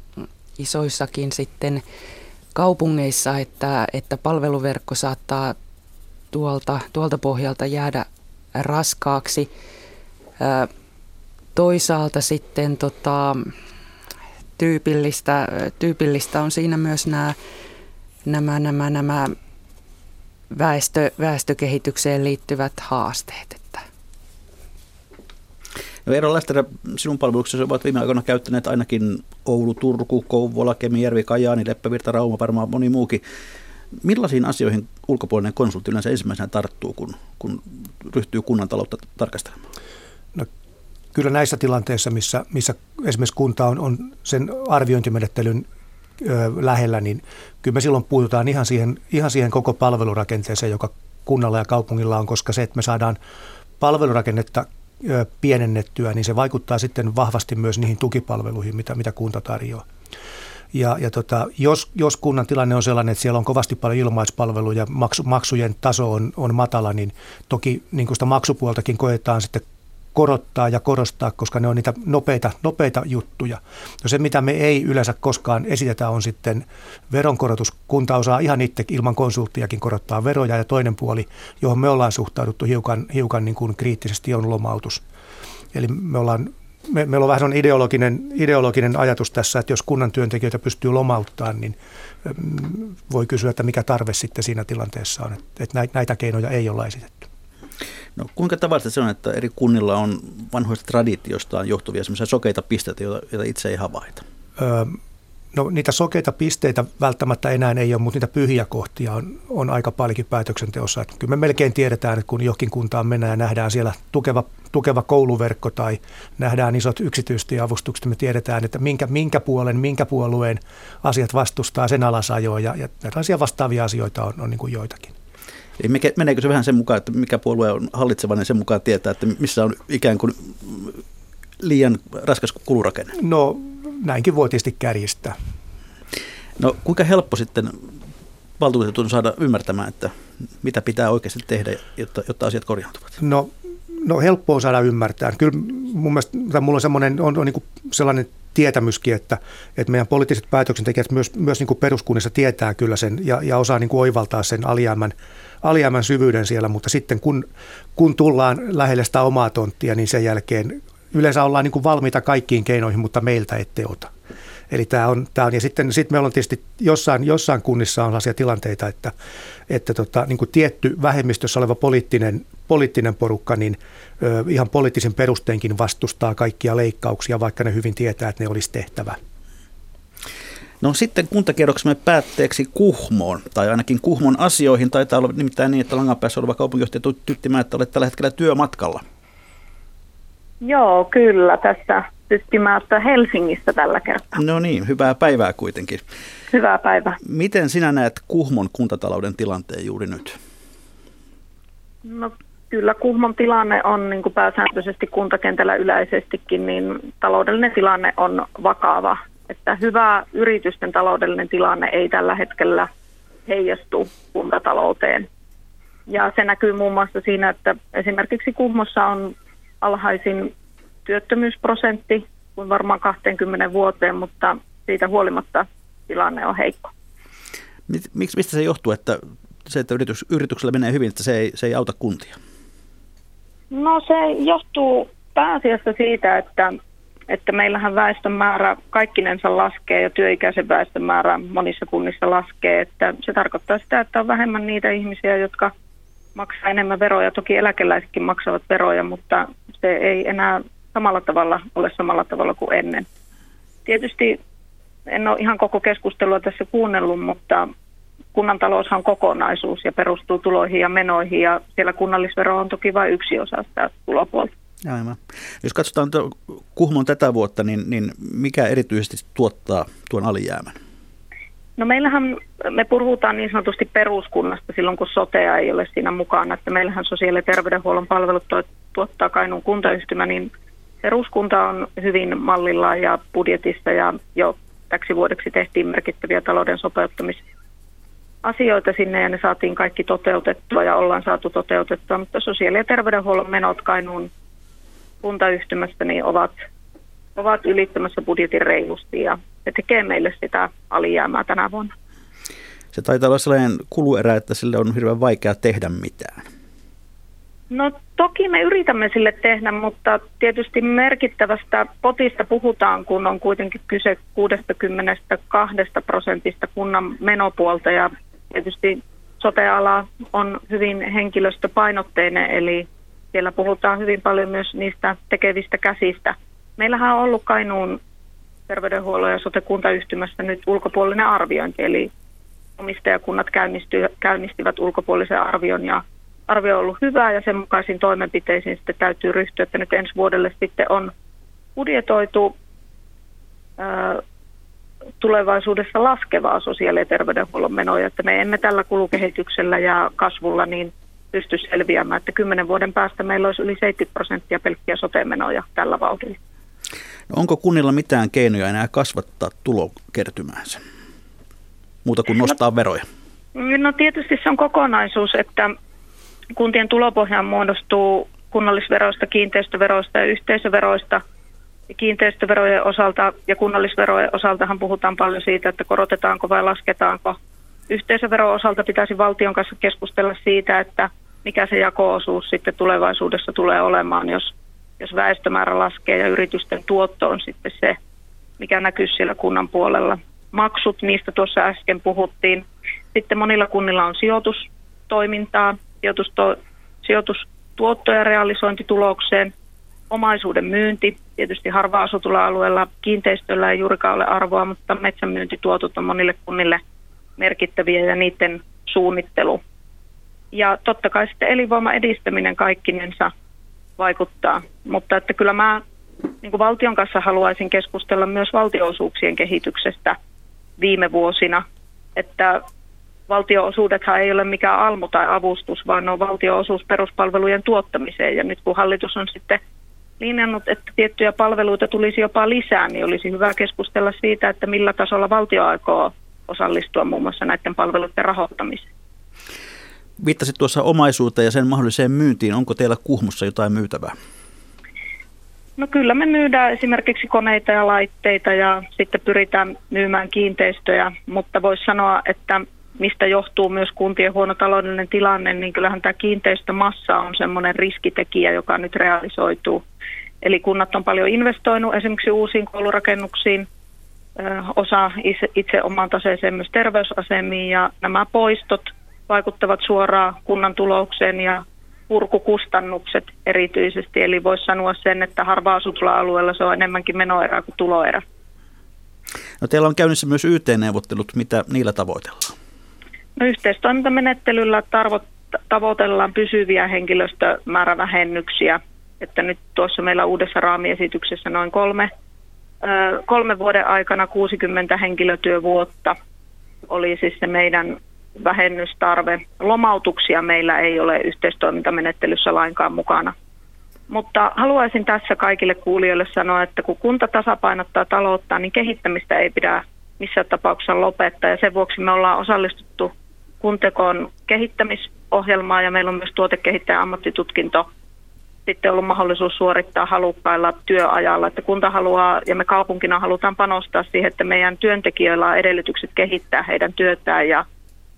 isoissakin sitten kaupungeissa, että, että palveluverkko saattaa tuolta, tuolta pohjalta jäädä raskaaksi. Toisaalta sitten tota, tyypillistä, tyypillistä on siinä myös nämä, nämä, nämä, nämä väestö, väestökehitykseen liittyvät haasteet. No Eero Lästerä, sinun palveluksesi ovat viime aikoina käyttäneet ainakin Oulu, Turku, Kouvola, Kemijärvi, Kajaani, Leppävirta, Rauma, varmaan moni muukin. Millaisiin asioihin ulkopuolinen konsultti yleensä ensimmäisenä tarttuu, kun, kun ryhtyy kunnan taloutta tarkastelemaan? Kyllä näissä tilanteissa, missä, missä esimerkiksi kunta on, on sen arviointimenettelyn ö, lähellä, niin kyllä me silloin puututaan ihan siihen, ihan siihen koko palvelurakenteeseen, joka kunnalla ja kaupungilla on, koska se, että me saadaan palvelurakennetta ö, pienennettyä, niin se vaikuttaa sitten vahvasti myös niihin tukipalveluihin, mitä, mitä kunta tarjoaa. Ja, ja tota, jos, jos kunnan tilanne on sellainen, että siellä on kovasti paljon ilmaispalveluja, maksu, maksujen taso on, on matala, niin toki niin sitä maksupuoltakin koetaan sitten korottaa ja korostaa, koska ne on niitä nopeita, nopeita juttuja. No se, mitä me ei yleensä koskaan esitetä, on sitten veronkorotus. Kunta osaa ihan itse ilman konsulttiakin korottaa veroja ja toinen puoli, johon me ollaan suhtauduttu hiukan, hiukan niin kuin kriittisesti, on lomautus. Eli me ollaan me, meillä on vähän sellainen ideologinen, ideologinen ajatus tässä, että jos kunnan työntekijöitä pystyy lomauttamaan, niin mm, voi kysyä, että mikä tarve sitten siinä tilanteessa on. Että näitä keinoja ei olla esitetty. No kuinka tavallista se on, että eri kunnilla on vanhoista traditiostaan johtuvia semmoisia sokeita pisteitä, joita itse ei havaita? Öö, no niitä sokeita pisteitä välttämättä enää ei ole, mutta niitä pyhiä kohtia on, on aika paljonkin päätöksenteossa. Että kyllä me melkein tiedetään, että kun johonkin kuntaan mennään ja nähdään siellä tukeva, tukeva kouluverkko tai nähdään isot yksityistieavustukset, me tiedetään, että minkä, minkä puolen, minkä puolueen asiat vastustaa sen alasajoa ja, ja näitä vastaavia asioita on, on niin kuin joitakin. Meneekö se vähän sen mukaan, että mikä puolue on hallitseva, niin sen mukaan tietää, että missä on ikään kuin liian raskas kulurakenne? No näinkin voi tietysti kärjistää. No kuinka helppo sitten valtuutetun saada ymmärtämään, että mitä pitää oikeasti tehdä, jotta, jotta asiat korjaantuvat? No, no helppoa saada ymmärtää. Kyllä mun mielestä mulla on, semmoinen, on, on niin sellainen tietämyskin, että, että meidän poliittiset päätöksentekijät myös, myös niin kuin peruskunnissa tietää kyllä sen ja, ja osaa niin kuin oivaltaa sen alijäämän, alijäämän syvyyden siellä, mutta sitten kun, kun tullaan lähelle sitä omaa tonttia, niin sen jälkeen yleensä ollaan niin kuin valmiita kaikkiin keinoihin, mutta meiltä ette ota. Eli tämä on, tämä on, ja sitten sit meillä on tietysti jossain, jossain kunnissa on sellaisia tilanteita, että, että tota, niin kuin tietty vähemmistössä oleva poliittinen, poliittinen porukka, niin ihan poliittisen perusteenkin vastustaa kaikkia leikkauksia, vaikka ne hyvin tietää, että ne olisi tehtävä. No sitten kuntakierroksemme päätteeksi Kuhmoon, tai ainakin Kuhmon asioihin. Taitaa olla nimittäin niin, että Langanpäässä oleva kaupunginjohtaja Tyttimä, että olet tällä hetkellä työmatkalla. Joo, kyllä. Tässä Tyttimäessä Helsingistä tällä kertaa. No niin, hyvää päivää kuitenkin. Hyvää päivää. Miten sinä näet Kuhmon kuntatalouden tilanteen juuri nyt? No kyllä Kuhmon tilanne on niin kuin pääsääntöisesti kuntakentällä yleisestikin, niin taloudellinen tilanne on vakava. Että hyvä yritysten taloudellinen tilanne ei tällä hetkellä heijastu kuntatalouteen. Ja se näkyy muun muassa siinä, että esimerkiksi Kuhmossa on alhaisin työttömyysprosentti kuin varmaan 20 vuoteen, mutta siitä huolimatta tilanne on heikko. Miksi, mistä se johtuu, että se, että yritys, yrityksellä menee hyvin, että se ei, se ei auta kuntia? No se johtuu pääasiassa siitä, että, että meillähän väestön määrä kaikkinensa laskee ja työikäisen väestön määrä monissa kunnissa laskee. Että se tarkoittaa sitä, että on vähemmän niitä ihmisiä, jotka maksaa enemmän veroja. Toki eläkeläisetkin maksavat veroja, mutta se ei enää samalla tavalla ole samalla tavalla kuin ennen. Tietysti en ole ihan koko keskustelua tässä kuunnellut, mutta kunnan taloushan on kokonaisuus ja perustuu tuloihin ja menoihin ja siellä kunnallisvero on toki vain yksi osa sitä tulopuolta. Aivan. Jos katsotaan Kuhmon tätä vuotta, niin, niin mikä erityisesti tuottaa tuon alijäämän? No meillähän, me puhutaan niin sanotusti peruskunnasta silloin, kun sotea ei ole siinä mukana. Että meillähän sosiaali- ja terveydenhuollon palvelut tuottaa Kainuun kuntayhtymä, niin peruskunta on hyvin mallilla ja budjetissa ja jo täksi vuodeksi tehtiin merkittäviä talouden sopeuttamisasioita sinne ja ne saatiin kaikki toteutettua ja ollaan saatu toteutettua, mutta sosiaali- ja terveydenhuollon menot Kainuun kuntayhtymästä niin ovat, ovat ylittämässä budjetin reilusti ja se tekee meille sitä alijäämää tänä vuonna. Se taitaa olla sellainen kuluerä, että sille on hirveän vaikea tehdä mitään. No toki me yritämme sille tehdä, mutta tietysti merkittävästä potista puhutaan, kun on kuitenkin kyse 62 prosentista kunnan menopuolta ja tietysti soteala on hyvin henkilöstöpainotteinen, eli siellä puhutaan hyvin paljon myös niistä tekevistä käsistä. Meillähän on ollut Kainuun terveydenhuollon ja sote-kuntayhtymässä nyt ulkopuolinen arviointi, eli omistajakunnat käynnistivät ulkopuolisen arvion ja arvio on ollut hyvä ja sen mukaisiin toimenpiteisiin sitten täytyy ryhtyä, että nyt ensi vuodelle sitten on budjetoitu tulevaisuudessa laskevaa sosiaali- ja terveydenhuollon menoja, että me emme tällä kulukehityksellä ja kasvulla niin pysty selviämään, että kymmenen vuoden päästä meillä olisi yli 70 prosenttia pelkkiä sote-menoja tällä vauhdilla. No onko kunnilla mitään keinoja enää kasvattaa tulokertymäänsä? Muuta kuin no- nostaa no, veroja? No tietysti se on kokonaisuus, että kuntien tulopohjaan muodostuu kunnallisveroista, kiinteistöveroista ja yhteisöveroista. Kiinteistöverojen osalta ja kunnallisverojen osaltahan puhutaan paljon siitä, että korotetaanko vai lasketaanko. Yhteisövero osalta pitäisi valtion kanssa keskustella siitä, että mikä se jako-osuus sitten tulevaisuudessa tulee olemaan, jos, jos väestömäärä laskee ja yritysten tuotto on sitten se, mikä näkyy siellä kunnan puolella. Maksut, niistä tuossa äsken puhuttiin. Sitten monilla kunnilla on sijoitustoimintaa, sijoitusto, sijoitustuottoja realisointitulokseen, omaisuuden myynti, tietysti harva-asutulla alueella kiinteistöllä ei juurikaan ole arvoa, mutta metsänmyyntituotot on monille kunnille merkittäviä ja niiden suunnittelu. Ja totta kai sitten elinvoiman edistäminen kaikkinensa vaikuttaa, mutta että kyllä mä niin valtion kanssa haluaisin keskustella myös valtioosuuksien kehityksestä viime vuosina, että valtioosuudethan ei ole mikään almu tai avustus, vaan on valtioosuus peruspalvelujen tuottamiseen. Ja nyt kun hallitus on sitten linjannut, että tiettyjä palveluita tulisi jopa lisää, niin olisi hyvä keskustella siitä, että millä tasolla valtio aikoo osallistua muun muassa näiden palveluiden rahoittamiseen. Viittasit tuossa omaisuuteen ja sen mahdolliseen myyntiin. Onko teillä Kuhmussa jotain myytävää? No kyllä me myydään esimerkiksi koneita ja laitteita ja sitten pyritään myymään kiinteistöjä, mutta voisi sanoa, että mistä johtuu myös kuntien huono taloudellinen tilanne, niin kyllähän tämä kiinteistömassa on semmoinen riskitekijä, joka nyt realisoituu. Eli kunnat on paljon investoinut esimerkiksi uusiin koulurakennuksiin, osa itse, omaan taseeseen myös terveysasemiin ja nämä poistot vaikuttavat suoraan kunnan tuloukseen ja purkukustannukset erityisesti. Eli voisi sanoa sen, että harva alueella se on enemmänkin menoerä kuin tuloerä. No teillä on käynnissä myös YT-neuvottelut. Mitä niillä tavoitellaan? No yhteistoimintamenettelyllä tavoitellaan pysyviä henkilöstömäärävähennyksiä. Että nyt tuossa meillä uudessa raamiesityksessä noin kolme, kolme vuoden aikana 60 henkilötyövuotta oli siis se meidän vähennystarve. Lomautuksia meillä ei ole yhteistoimintamenettelyssä lainkaan mukana. Mutta haluaisin tässä kaikille kuulijoille sanoa, että kun kunta tasapainottaa taloutta, niin kehittämistä ei pidä missään tapauksessa lopettaa. Ja sen vuoksi me ollaan osallistuttu Kuntekoon kehittämisohjelmaa ja meillä on myös tuotekehittäjä ammattitutkinto sitten ollut mahdollisuus suorittaa halukkailla työajalla, että kunta haluaa ja me kaupunkina halutaan panostaa siihen, että meidän työntekijöillä on edellytykset kehittää heidän työtään ja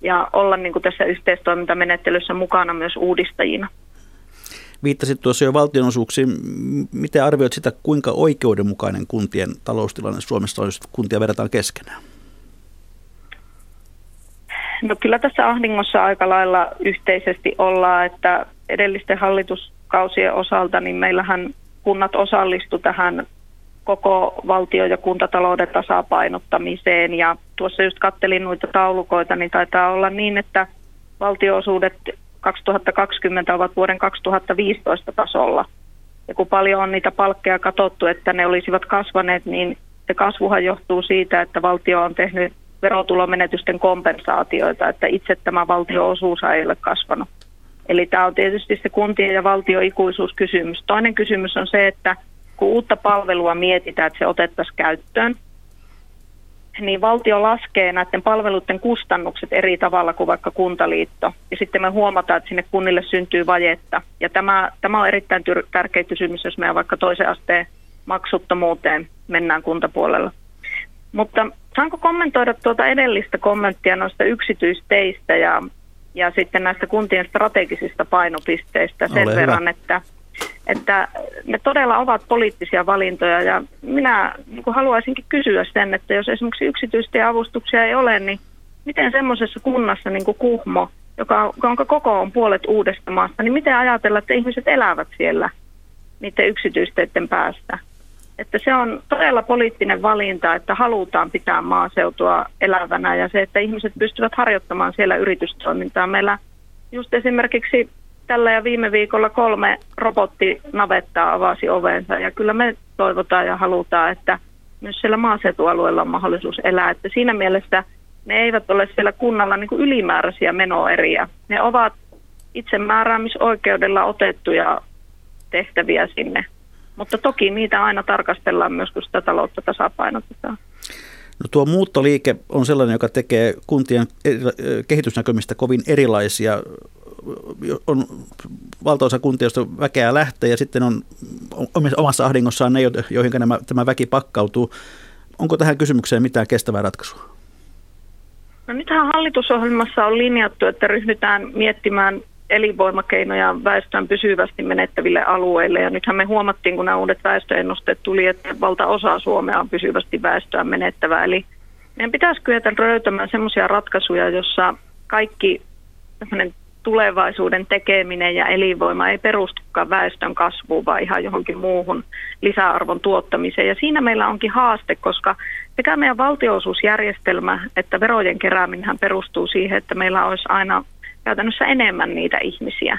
ja olla niin kuin tässä yhteistoimintamenettelyssä mukana myös uudistajina. Viittasit tuossa jo valtionosuuksiin. Miten arvioit sitä, kuinka oikeudenmukainen kuntien taloustilanne Suomessa on, jos kuntia verrataan keskenään? No kyllä tässä ahdingossa aika lailla yhteisesti ollaan, että edellisten hallituskausien osalta niin meillähän kunnat osallistu tähän koko valtio- ja kuntatalouden tasapainottamiseen. Ja tuossa just kattelin noita taulukoita, niin taitaa olla niin, että valtioosuudet 2020 ovat vuoden 2015 tasolla. Ja kun paljon on niitä palkkeja katsottu, että ne olisivat kasvaneet, niin se kasvuhan johtuu siitä, että valtio on tehnyt verotulomenetysten kompensaatioita, että itse tämä valtioosuus ei ole kasvanut. Eli tämä on tietysti se kuntien ja valtioikuisuuskysymys. Toinen kysymys on se, että kun uutta palvelua mietitään, että se otettaisiin käyttöön, niin valtio laskee näiden palveluiden kustannukset eri tavalla kuin vaikka kuntaliitto. Ja sitten me huomataan, että sinne kunnille syntyy vajetta. Ja tämä, tämä on erittäin tyr- tärkeä kysymys, jos me vaikka toisen asteen maksuttomuuteen mennään kuntapuolella. Mutta saanko kommentoida tuota edellistä kommenttia noista yksityisteistä ja, ja sitten näistä kuntien strategisista painopisteistä sen Ole verran, hyvä. että – että ne todella ovat poliittisia valintoja ja minä niin haluaisinkin kysyä sen, että jos esimerkiksi yksityistieavustuksia ei ole, niin miten semmoisessa kunnassa niin kuin Kuhmo, joka, jonka koko on puolet uudesta maasta, niin miten ajatella, että ihmiset elävät siellä niiden yksityisteiden päästä? Että se on todella poliittinen valinta, että halutaan pitää maaseutua elävänä ja se, että ihmiset pystyvät harjoittamaan siellä yritystoimintaa. Meillä just esimerkiksi tällä ja viime viikolla kolme robottinavettaa avasi ovensa ja kyllä me toivotaan ja halutaan, että myös siellä maaseutualueella on mahdollisuus elää. Että siinä mielessä ne eivät ole siellä kunnalla niin ylimääräisiä menoeriä. Ne ovat itsemääräämisoikeudella otettuja tehtäviä sinne. Mutta toki niitä aina tarkastellaan myös, kun sitä taloutta tasapainotetaan. No tuo muuttoliike on sellainen, joka tekee kuntien kehitysnäkymistä kovin erilaisia on valtaosa kuntia, joista väkeä lähtee ja sitten on omassa ahdingossaan ne, joihin nämä, tämä väki pakkautuu. Onko tähän kysymykseen mitään kestävää ratkaisua? No nythän hallitusohjelmassa on linjattu, että ryhdytään miettimään elinvoimakeinoja väestön pysyvästi menettäville alueille. Ja nythän me huomattiin, kun nämä uudet väestöennusteet tuli, että valtaosa Suomea on pysyvästi väestöä menettävä. Eli meidän pitäisi kyetä löytämään sellaisia ratkaisuja, jossa kaikki tulevaisuuden tekeminen ja elinvoima ei perustukaan väestön kasvuun, vaan ihan johonkin muuhun lisäarvon tuottamiseen. Ja siinä meillä onkin haaste, koska sekä meidän valtioosuusjärjestelmä että verojen kerääminen perustuu siihen, että meillä olisi aina käytännössä enemmän niitä ihmisiä.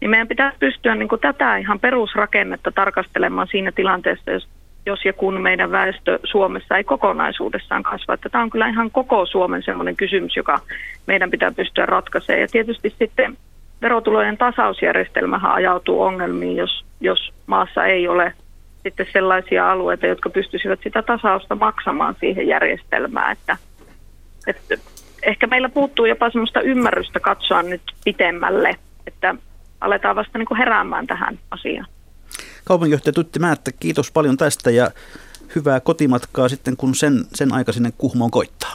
Niin meidän pitää pystyä niin kuin tätä ihan perusrakennetta tarkastelemaan siinä tilanteessa, jos jos ja kun meidän väestö Suomessa ei kokonaisuudessaan kasva. Että tämä on kyllä ihan koko Suomen sellainen kysymys, joka meidän pitää pystyä ratkaisemaan. Ja tietysti sitten verotulojen tasausjärjestelmähän ajautuu ongelmiin, jos, jos maassa ei ole sitten sellaisia alueita, jotka pystyisivät sitä tasausta maksamaan siihen järjestelmään. Että, että ehkä meillä puuttuu jopa sellaista ymmärrystä katsoa nyt pitemmälle, että aletaan vasta niin kuin heräämään tähän asiaan. Kaupunginjohtaja Tutti Määttä, kiitos paljon tästä ja hyvää kotimatkaa sitten, kun sen, sen aika sinne Kuhmoon koittaa.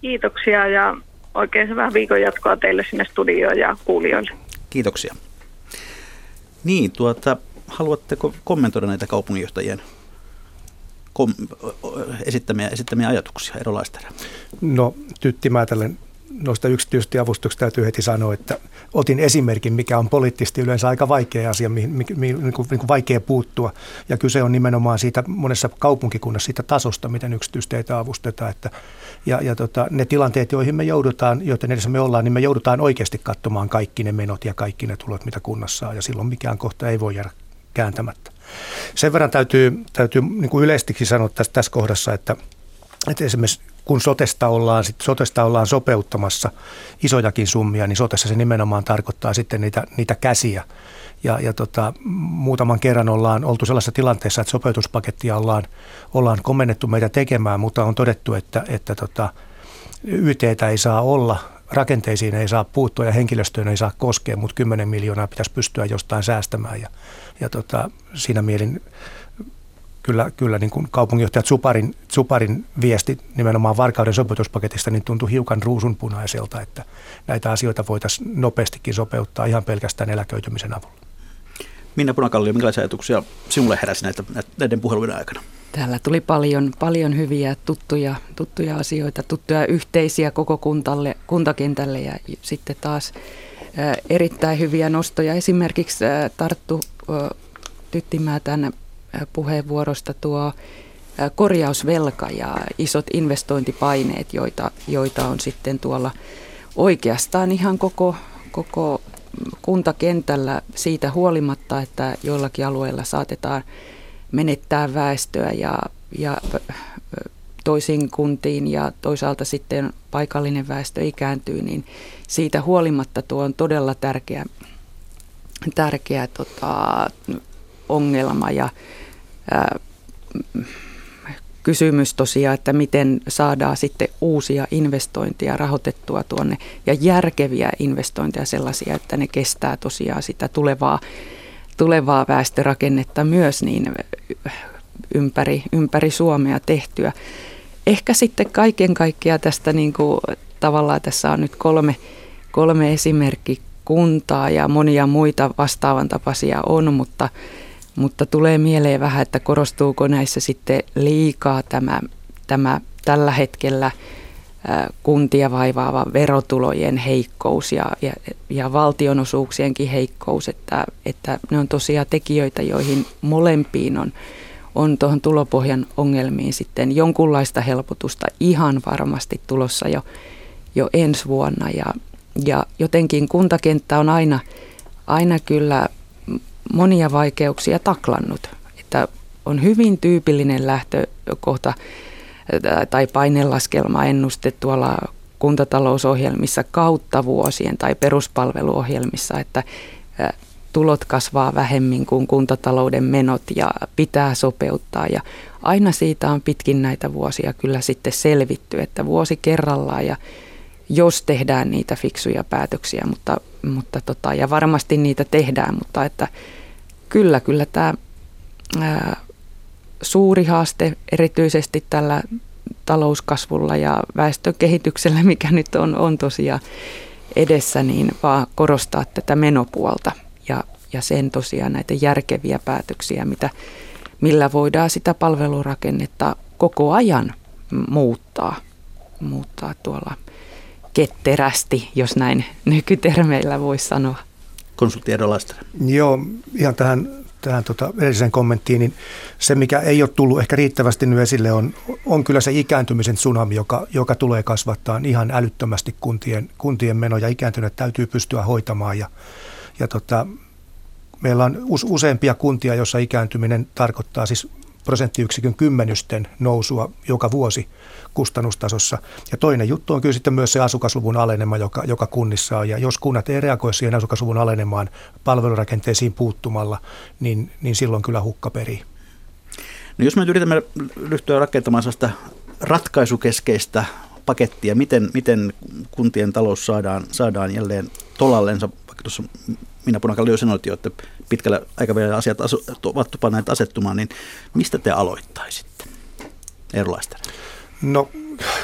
Kiitoksia ja oikein hyvää viikon jatkoa teille sinne studioon ja kuulijoille. Kiitoksia. Niin, tuota, haluatteko kommentoida näitä kaupunginjohtajien esittämiä, esittämiä ajatuksia, erilaista? No, Tytti Määtälen noista yksityistieavustuksista täytyy heti sanoa, että otin esimerkin, mikä on poliittisesti yleensä aika vaikea asia, mihin, mihin, mihin niin kuin, niin kuin vaikea puuttua. Ja kyse on nimenomaan siitä monessa kaupunkikunnassa siitä tasosta, miten yksityisteitä avustetaan. Että, ja ja tota, ne tilanteet, joihin me joudutaan, joiden edessä me ollaan, niin me joudutaan oikeasti katsomaan kaikki ne menot ja kaikki ne tulot, mitä kunnassa on. Ja silloin mikään kohta ei voi jäädä kääntämättä. Sen verran täytyy, täytyy niin kuin yleistikin sanoa tässä, tässä kohdassa, että, että esimerkiksi kun sotesta ollaan, sit sotesta ollaan sopeuttamassa isojakin summia, niin sotessa se nimenomaan tarkoittaa sitten niitä, niitä käsiä. Ja, ja tota, muutaman kerran ollaan oltu sellaisessa tilanteessa, että sopeutuspakettia ollaan, ollaan komennettu meitä tekemään, mutta on todettu, että, että tota, YTtä ei saa olla, rakenteisiin ei saa puuttua ja henkilöstöön ei saa koskea, mutta 10 miljoonaa pitäisi pystyä jostain säästämään. Ja, ja tota, siinä mielin kyllä, kyllä niin kuin kaupunginjohtaja Zuparin, Zuparin viesti nimenomaan Varkauden sopeutuspaketista niin tuntui hiukan ruusunpunaiselta, että näitä asioita voitaisiin nopeastikin sopeuttaa ihan pelkästään eläköitymisen avulla. Minna Punakallio, minkälaisia ajatuksia sinulle heräsi näitä, näiden puheluiden aikana? Täällä tuli paljon, paljon hyviä tuttuja, tuttuja asioita, tuttuja yhteisiä koko kuntalle, kuntakentälle ja sitten taas erittäin hyviä nostoja. Esimerkiksi Tarttu Tyttimää tänne puheenvuorosta tuo korjausvelka ja isot investointipaineet, joita, joita on sitten tuolla oikeastaan ihan koko, koko kuntakentällä siitä huolimatta, että joillakin alueilla saatetaan menettää väestöä ja, ja toisiin kuntiin ja toisaalta sitten paikallinen väestö ikääntyy, niin siitä huolimatta tuo on todella tärkeä, tärkeä tota, ongelma ja ää, kysymys tosiaan, että miten saadaan sitten uusia investointeja rahoitettua tuonne ja järkeviä investointeja sellaisia, että ne kestää tosiaan sitä tulevaa, tulevaa väestörakennetta myös niin ympäri, ympäri Suomea tehtyä. Ehkä sitten kaiken kaikkiaan tästä niin kuin, tavallaan tässä on nyt kolme, kolme esimerkkikuntaa ja monia muita vastaavan tapaisia on, mutta mutta tulee mieleen vähän, että korostuuko näissä sitten liikaa tämä, tämä tällä hetkellä kuntia vaivaava verotulojen heikkous ja, ja, ja valtionosuuksienkin heikkous, että, että ne on tosiaan tekijöitä, joihin molempiin on, on tuohon tulopohjan ongelmiin sitten jonkunlaista helpotusta ihan varmasti tulossa jo, jo ensi vuonna. Ja, ja jotenkin kuntakenttä on aina, aina kyllä monia vaikeuksia taklannut. Että on hyvin tyypillinen lähtökohta tai painelaskelma ennuste tuolla kuntatalousohjelmissa kautta vuosien tai peruspalveluohjelmissa, että tulot kasvaa vähemmin kuin kuntatalouden menot ja pitää sopeuttaa. Ja aina siitä on pitkin näitä vuosia kyllä sitten selvitty, että vuosi kerrallaan ja jos tehdään niitä fiksuja päätöksiä, mutta, mutta tota, ja varmasti niitä tehdään, mutta että kyllä, kyllä tämä ää, suuri haaste erityisesti tällä talouskasvulla ja väestökehityksellä, mikä nyt on, on tosiaan edessä, niin vaan korostaa tätä menopuolta ja, sen tosiaan näitä järkeviä päätöksiä, mitä, millä voidaan sitä palvelurakennetta koko ajan muuttaa, muuttaa tuolla ketterästi, jos näin nykytermeillä voisi sanoa konsultti Edo Joo, ihan tähän, tähän tota edelliseen kommenttiin, niin se mikä ei ole tullut ehkä riittävästi nyt esille on, on kyllä se ikääntymisen tsunami, joka, joka tulee kasvattaa ihan älyttömästi kuntien, kuntien menoja. Ikääntyneet täytyy pystyä hoitamaan ja, ja tota, meillä on useampia kuntia, joissa ikääntyminen tarkoittaa siis prosenttiyksikön kymmenysten nousua joka vuosi kustannustasossa. Ja toinen juttu on kyllä sitten myös se asukasluvun alenema, joka, joka kunnissa on. Ja jos kunnat ei reagoi siihen asukasluvun alenemaan palvelurakenteisiin puuttumalla, niin, niin silloin kyllä hukka perii. No jos me yritämme ryhtyä rakentamaan sellaista ratkaisukeskeistä pakettia, miten, miten kuntien talous saadaan, saadaan jälleen tolallensa, vaikka tuossa minä Punakalli jo sanoit jo, että pitkällä aikavälillä asiat asu, tupaneet asettumaan, niin mistä te aloittaisitte? Erlaista. No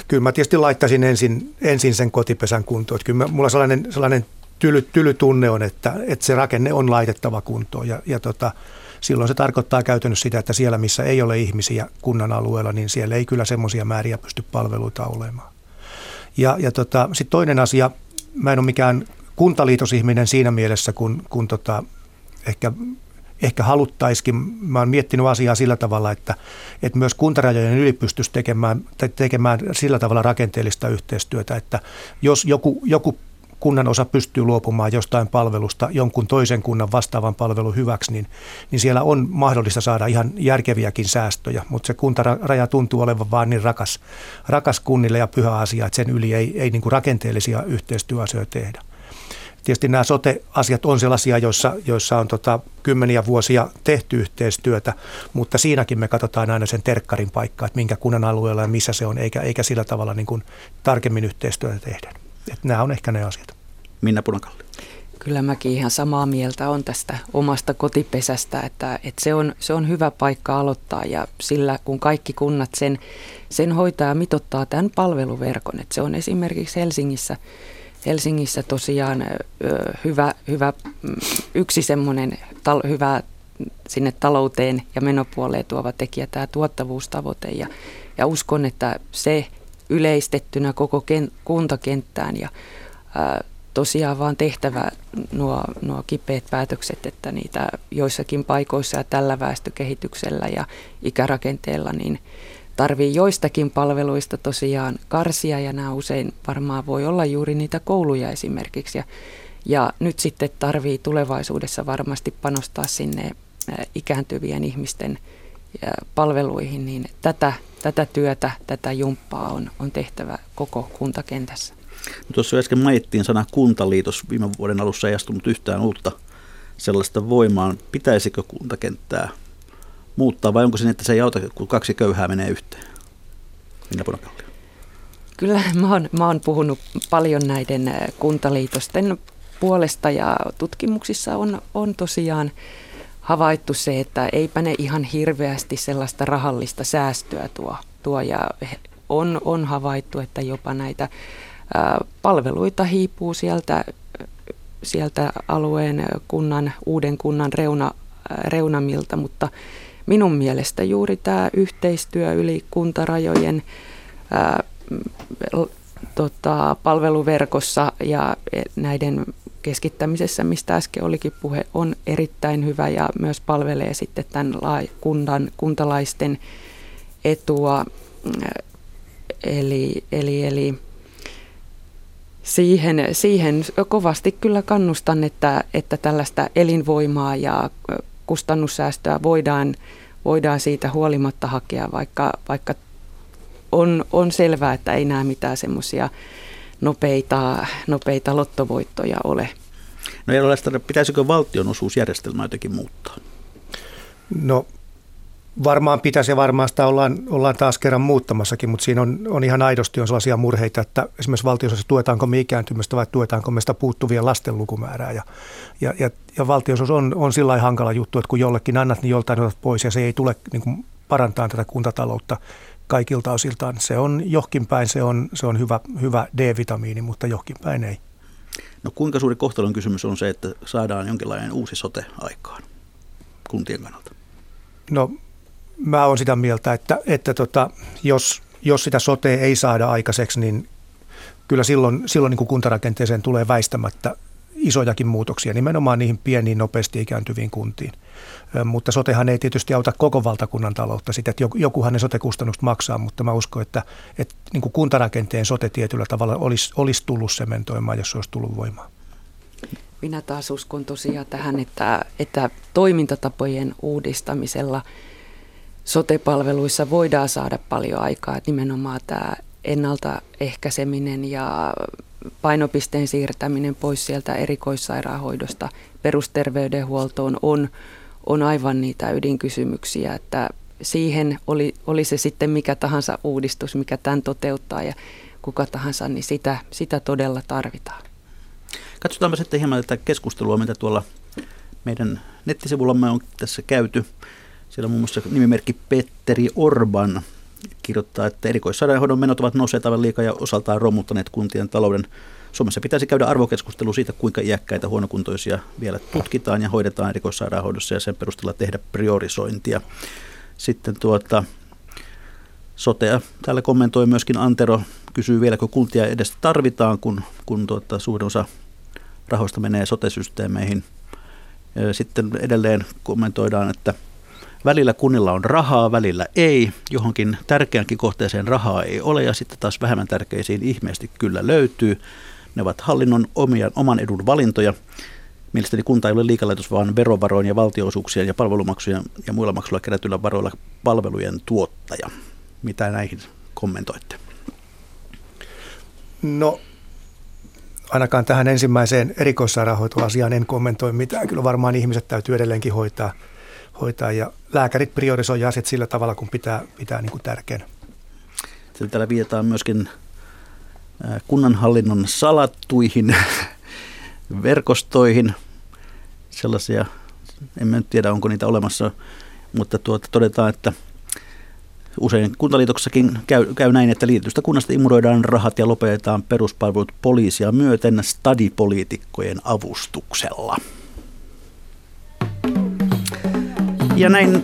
kyllä mä tietysti laittaisin ensin, ensin sen kotipesän kuntoon. Että kyllä mulla sellainen, sellainen tyly, tyly tunne on, että, että se rakenne on laitettava kuntoon ja, ja tota, silloin se tarkoittaa käytännössä sitä, että siellä missä ei ole ihmisiä kunnan alueella, niin siellä ei kyllä semmoisia määriä pysty palveluita olemaan. Ja, ja tota, sitten toinen asia, mä en ole mikään kuntaliitosihminen siinä mielessä, kun, kun tota, ehkä, ehkä haluttaisikin. Mä oon miettinyt asiaa sillä tavalla, että, että myös kuntarajojen yli pystyisi tekemään, tekemään sillä tavalla rakenteellista yhteistyötä, että jos joku, joku kunnan osa pystyy luopumaan jostain palvelusta jonkun toisen kunnan vastaavan palvelun hyväksi, niin, niin siellä on mahdollista saada ihan järkeviäkin säästöjä, mutta se kuntaraja tuntuu olevan vaan niin rakas, rakas kunnille ja pyhä asia, että sen yli ei, ei niin kuin rakenteellisia yhteistyöasioita tehdä. Tietysti nämä sote-asiat on sellaisia, joissa, joissa on tota, kymmeniä vuosia tehty yhteistyötä, mutta siinäkin me katsotaan aina sen terkkarin paikkaa, että minkä kunnan alueella ja missä se on, eikä, eikä sillä tavalla niin kuin tarkemmin yhteistyötä tehdä. Että nämä on ehkä ne asiat. Minna Punakalli. Kyllä mäkin ihan samaa mieltä on tästä omasta kotipesästä, että, että se, on, se on hyvä paikka aloittaa ja sillä kun kaikki kunnat sen, sen hoitaa ja mitottaa tämän palveluverkon, että se on esimerkiksi Helsingissä, Helsingissä tosiaan hyvä, hyvä, mm, yksi semmoinen tal, hyvä sinne talouteen ja menopuoleen tuova tekijä tämä tuottavuustavoite. Ja, ja uskon, että se yleistettynä koko ken, kuntakenttään ja ää, tosiaan vaan tehtävä nuo, nuo kipeät päätökset, että niitä joissakin paikoissa ja tällä väestökehityksellä ja ikärakenteella niin tarvii joistakin palveluista tosiaan karsia ja nämä usein varmaan voi olla juuri niitä kouluja esimerkiksi. Ja, ja nyt sitten tarvii tulevaisuudessa varmasti panostaa sinne ikääntyvien ihmisten palveluihin, niin tätä, tätä työtä, tätä jumppaa on, on tehtävä koko kuntakentässä. No tuossa äsken mainittiin sana kuntaliitos. Viime vuoden alussa ei astunut yhtään uutta sellaista voimaan. Pitäisikö kuntakenttää muuttaa vai onko se niin, että se ei auta, kun kaksi köyhää menee yhteen? Minä Punakallio. Kyllä mä oon, mä oon puhunut paljon näiden kuntaliitosten puolesta ja tutkimuksissa on, on tosiaan havaittu se, että eipä ne ihan hirveästi sellaista rahallista säästöä tuo, tuo ja on, on havaittu, että jopa näitä palveluita hiipuu sieltä, sieltä alueen kunnan, uuden kunnan reuna, reunamilta, mutta minun mielestä juuri tämä yhteistyö yli kuntarajojen ää, tota, palveluverkossa ja e, näiden keskittämisessä, mistä äsken olikin puhe, on erittäin hyvä ja myös palvelee sitten tämän kunnan, kuntalaisten etua. Eli, eli, eli siihen, siihen kovasti kyllä kannustan, että, että tällaista elinvoimaa ja kustannussäästöä voidaan, voidaan siitä huolimatta hakea, vaikka, vaikka on, on selvää, että ei näe mitään semmoisia nopeita, nopeita lottovoittoja ole. No ei pitäisikö valtionosuusjärjestelmää jotenkin muuttaa? No Varmaan pitäisi ja varmaan sitä ollaan, ollaan taas kerran muuttamassakin, mutta siinä on, on ihan aidosti on sellaisia murheita, että esimerkiksi valtiosossa tuetaanko me ikääntymistä vai tuetaanko me sitä puuttuvia lasten lukumäärää. Ja, ja, ja, ja valtiosos on, on sillä hankala juttu, että kun jollekin annat, niin joltain otat pois ja se ei tule niin kuin parantaa tätä kuntataloutta kaikilta osiltaan. Se on johonkin päin, se on, se on hyvä, hyvä D-vitamiini, mutta johonkin päin ei. No kuinka suuri kohtalon kysymys on se, että saadaan jonkinlainen uusi sote aikaan kuntien kannalta? No mä oon sitä mieltä, että, että tota, jos, jos sitä sote ei saada aikaiseksi, niin kyllä silloin, silloin niin kuin kuntarakenteeseen tulee väistämättä isojakin muutoksia, nimenomaan niihin pieniin, nopeasti ikääntyviin kuntiin. Mutta sotehan ei tietysti auta koko valtakunnan taloutta sitä, että jokuhan ne sotekustannukset maksaa, mutta mä uskon, että, että niin kuin kuntarakenteen sote tietyllä tavalla olisi, olisi tullut sementoimaan, jos se olisi tullut voimaan. Minä taas uskon tosiaan tähän, että, että toimintatapojen uudistamisella – sotepalveluissa voidaan saada paljon aikaa. Että nimenomaan tämä ennaltaehkäiseminen ja painopisteen siirtäminen pois sieltä erikoissairaanhoidosta perusterveydenhuoltoon on, on aivan niitä ydinkysymyksiä, että siihen oli, oli se sitten mikä tahansa uudistus, mikä tämän toteuttaa ja kuka tahansa, niin sitä, sitä todella tarvitaan. Katsotaanpa sitten hieman tätä keskustelua, mitä tuolla meidän nettisivullamme on tässä käyty. Siellä muun muassa nimimerkki Petteri Orban kirjoittaa, että erikoissairaanhoidon menot ovat nousseet aivan liikaa ja osaltaan romuttaneet kuntien talouden. Suomessa pitäisi käydä arvokeskustelu siitä, kuinka iäkkäitä huonokuntoisia vielä tutkitaan ja hoidetaan erikoissairaanhoidossa ja sen perusteella tehdä priorisointia. Sitten tuota, Sotea täällä kommentoi myöskin Antero, kysyy vieläkö kuntia edes tarvitaan, kun, kun tuota, suurin osa rahoista menee sotesysteemeihin. Sitten edelleen kommentoidaan, että välillä kunnilla on rahaa, välillä ei. Johonkin tärkeänkin kohteeseen rahaa ei ole ja sitten taas vähemmän tärkeisiin ihmeesti kyllä löytyy. Ne ovat hallinnon omia, oman edun valintoja. Mielestäni kunta ei ole liikalaitos, vaan verovaroin ja valtioosuuksien ja palvelumaksujen ja muilla maksuilla kerätyillä varoilla palvelujen tuottaja. Mitä näihin kommentoitte? No ainakaan tähän ensimmäiseen erikoissairaanhoitoasiaan en kommentoi mitään. Kyllä varmaan ihmiset täytyy edelleenkin hoitaa, hoitaa ja lääkärit priorisoi asiat sillä tavalla, kun pitää, pitää niin kuin tärkeänä. Sitten täällä viitataan myöskin kunnanhallinnon salattuihin verkostoihin. Sellaisia, en nyt tiedä onko niitä olemassa, mutta tuota, todetaan, että – Usein kuntaliitoksessakin käy, käy näin, että liitystä kunnasta imuroidaan rahat ja lopetetaan peruspalvelut poliisia myöten stadipoliitikkojen avustuksella. Ja näin,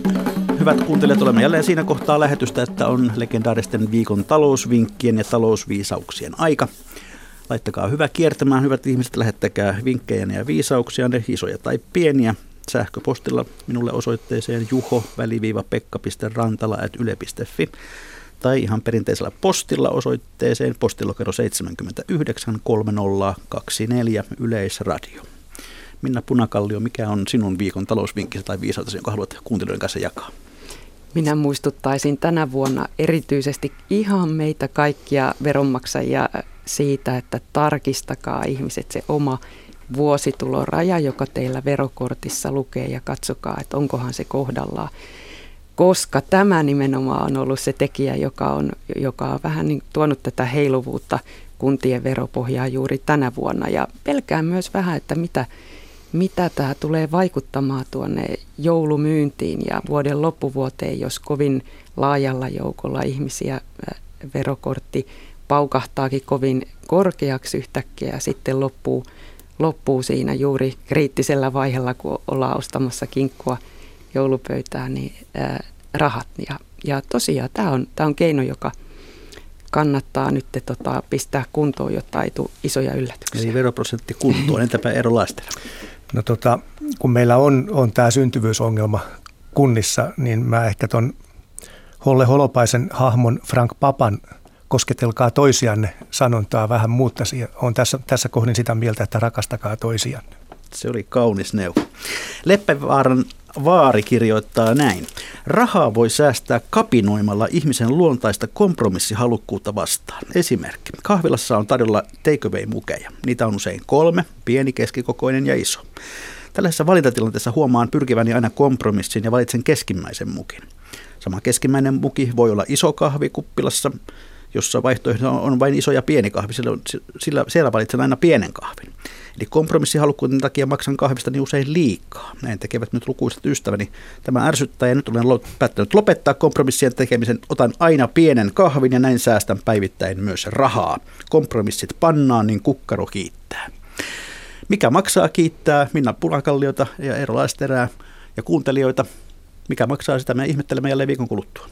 hyvät kuuntelijat, olemme jälleen siinä kohtaa lähetystä, että on legendaaristen viikon talousvinkkien ja talousviisauksien aika. Laittakaa hyvä kiertämään, hyvät ihmiset, lähettäkää vinkkejä ja viisauksia, ne isoja tai pieniä, sähköpostilla minulle osoitteeseen juho-pekka.rantala.yle.fi tai ihan perinteisellä postilla osoitteeseen postilokero 79 3024 Yleisradio. Minna Punakallio, mikä on sinun viikon talousvinkkisi tai viisautasi, jonka haluat kuuntelijoiden kanssa jakaa? Minä muistuttaisin tänä vuonna erityisesti ihan meitä kaikkia veronmaksajia siitä, että tarkistakaa ihmiset se oma vuosituloraja, joka teillä verokortissa lukee ja katsokaa, että onkohan se kohdallaan. Koska tämä nimenomaan on ollut se tekijä, joka on, joka on vähän niin tuonut tätä heiluvuutta kuntien veropohjaa juuri tänä vuonna. Ja pelkään myös vähän, että mitä, mitä tämä tulee vaikuttamaan tuonne joulumyyntiin ja vuoden loppuvuoteen, jos kovin laajalla joukolla ihmisiä verokortti paukahtaakin kovin korkeaksi yhtäkkiä ja sitten loppuu loppuu siinä juuri kriittisellä vaiheella, kun ollaan ostamassa kinkkua joulupöytään, niin ää, rahat. Ja, ja tosiaan tämä on, tämä on keino, joka kannattaa nyt tota, pistää kuntoon, jotta ei tule isoja yllätyksiä. Eli veroprosentti kuntoon, entäpä Eero? No tota, kun meillä on, on tämä syntyvyysongelma kunnissa, niin mä ehkä ton Holle Holopaisen hahmon Frank Papan kosketelkaa toisianne sanontaa vähän muuttaisi. Olen tässä, tässä kohdin sitä mieltä, että rakastakaa toisianne. Se oli kaunis neuvo. Leppävaaran Vaari kirjoittaa näin. Rahaa voi säästää kapinoimalla ihmisen luontaista kompromissihalukkuutta vastaan. Esimerkki. Kahvilassa on tarjolla takeaway-mukeja. Niitä on usein kolme, pieni, keskikokoinen ja iso. Tällaisessa valintatilanteessa huomaan pyrkiväni aina kompromissin ja valitsen keskimmäisen mukin. Sama keskimmäinen muki voi olla iso kahvi kuppilassa, jossa vaihtoehto on vain iso ja pieni kahvi, sillä, sillä siellä valitsen aina pienen kahvin. Eli kompromissihalukkuuden takia maksan kahvista niin usein liikaa. Näin tekevät nyt lukuiset ystäväni. Tämä ärsyttää ja nyt olen päättänyt lopettaa kompromissien tekemisen. Otan aina pienen kahvin ja näin säästän päivittäin myös rahaa. Kompromissit pannaan, niin kukkaro kiittää. Mikä maksaa kiittää Minna Punakalliota ja Eero Laisterää ja kuuntelijoita. Mikä maksaa sitä me ihmettelemme jälleen viikon kuluttua.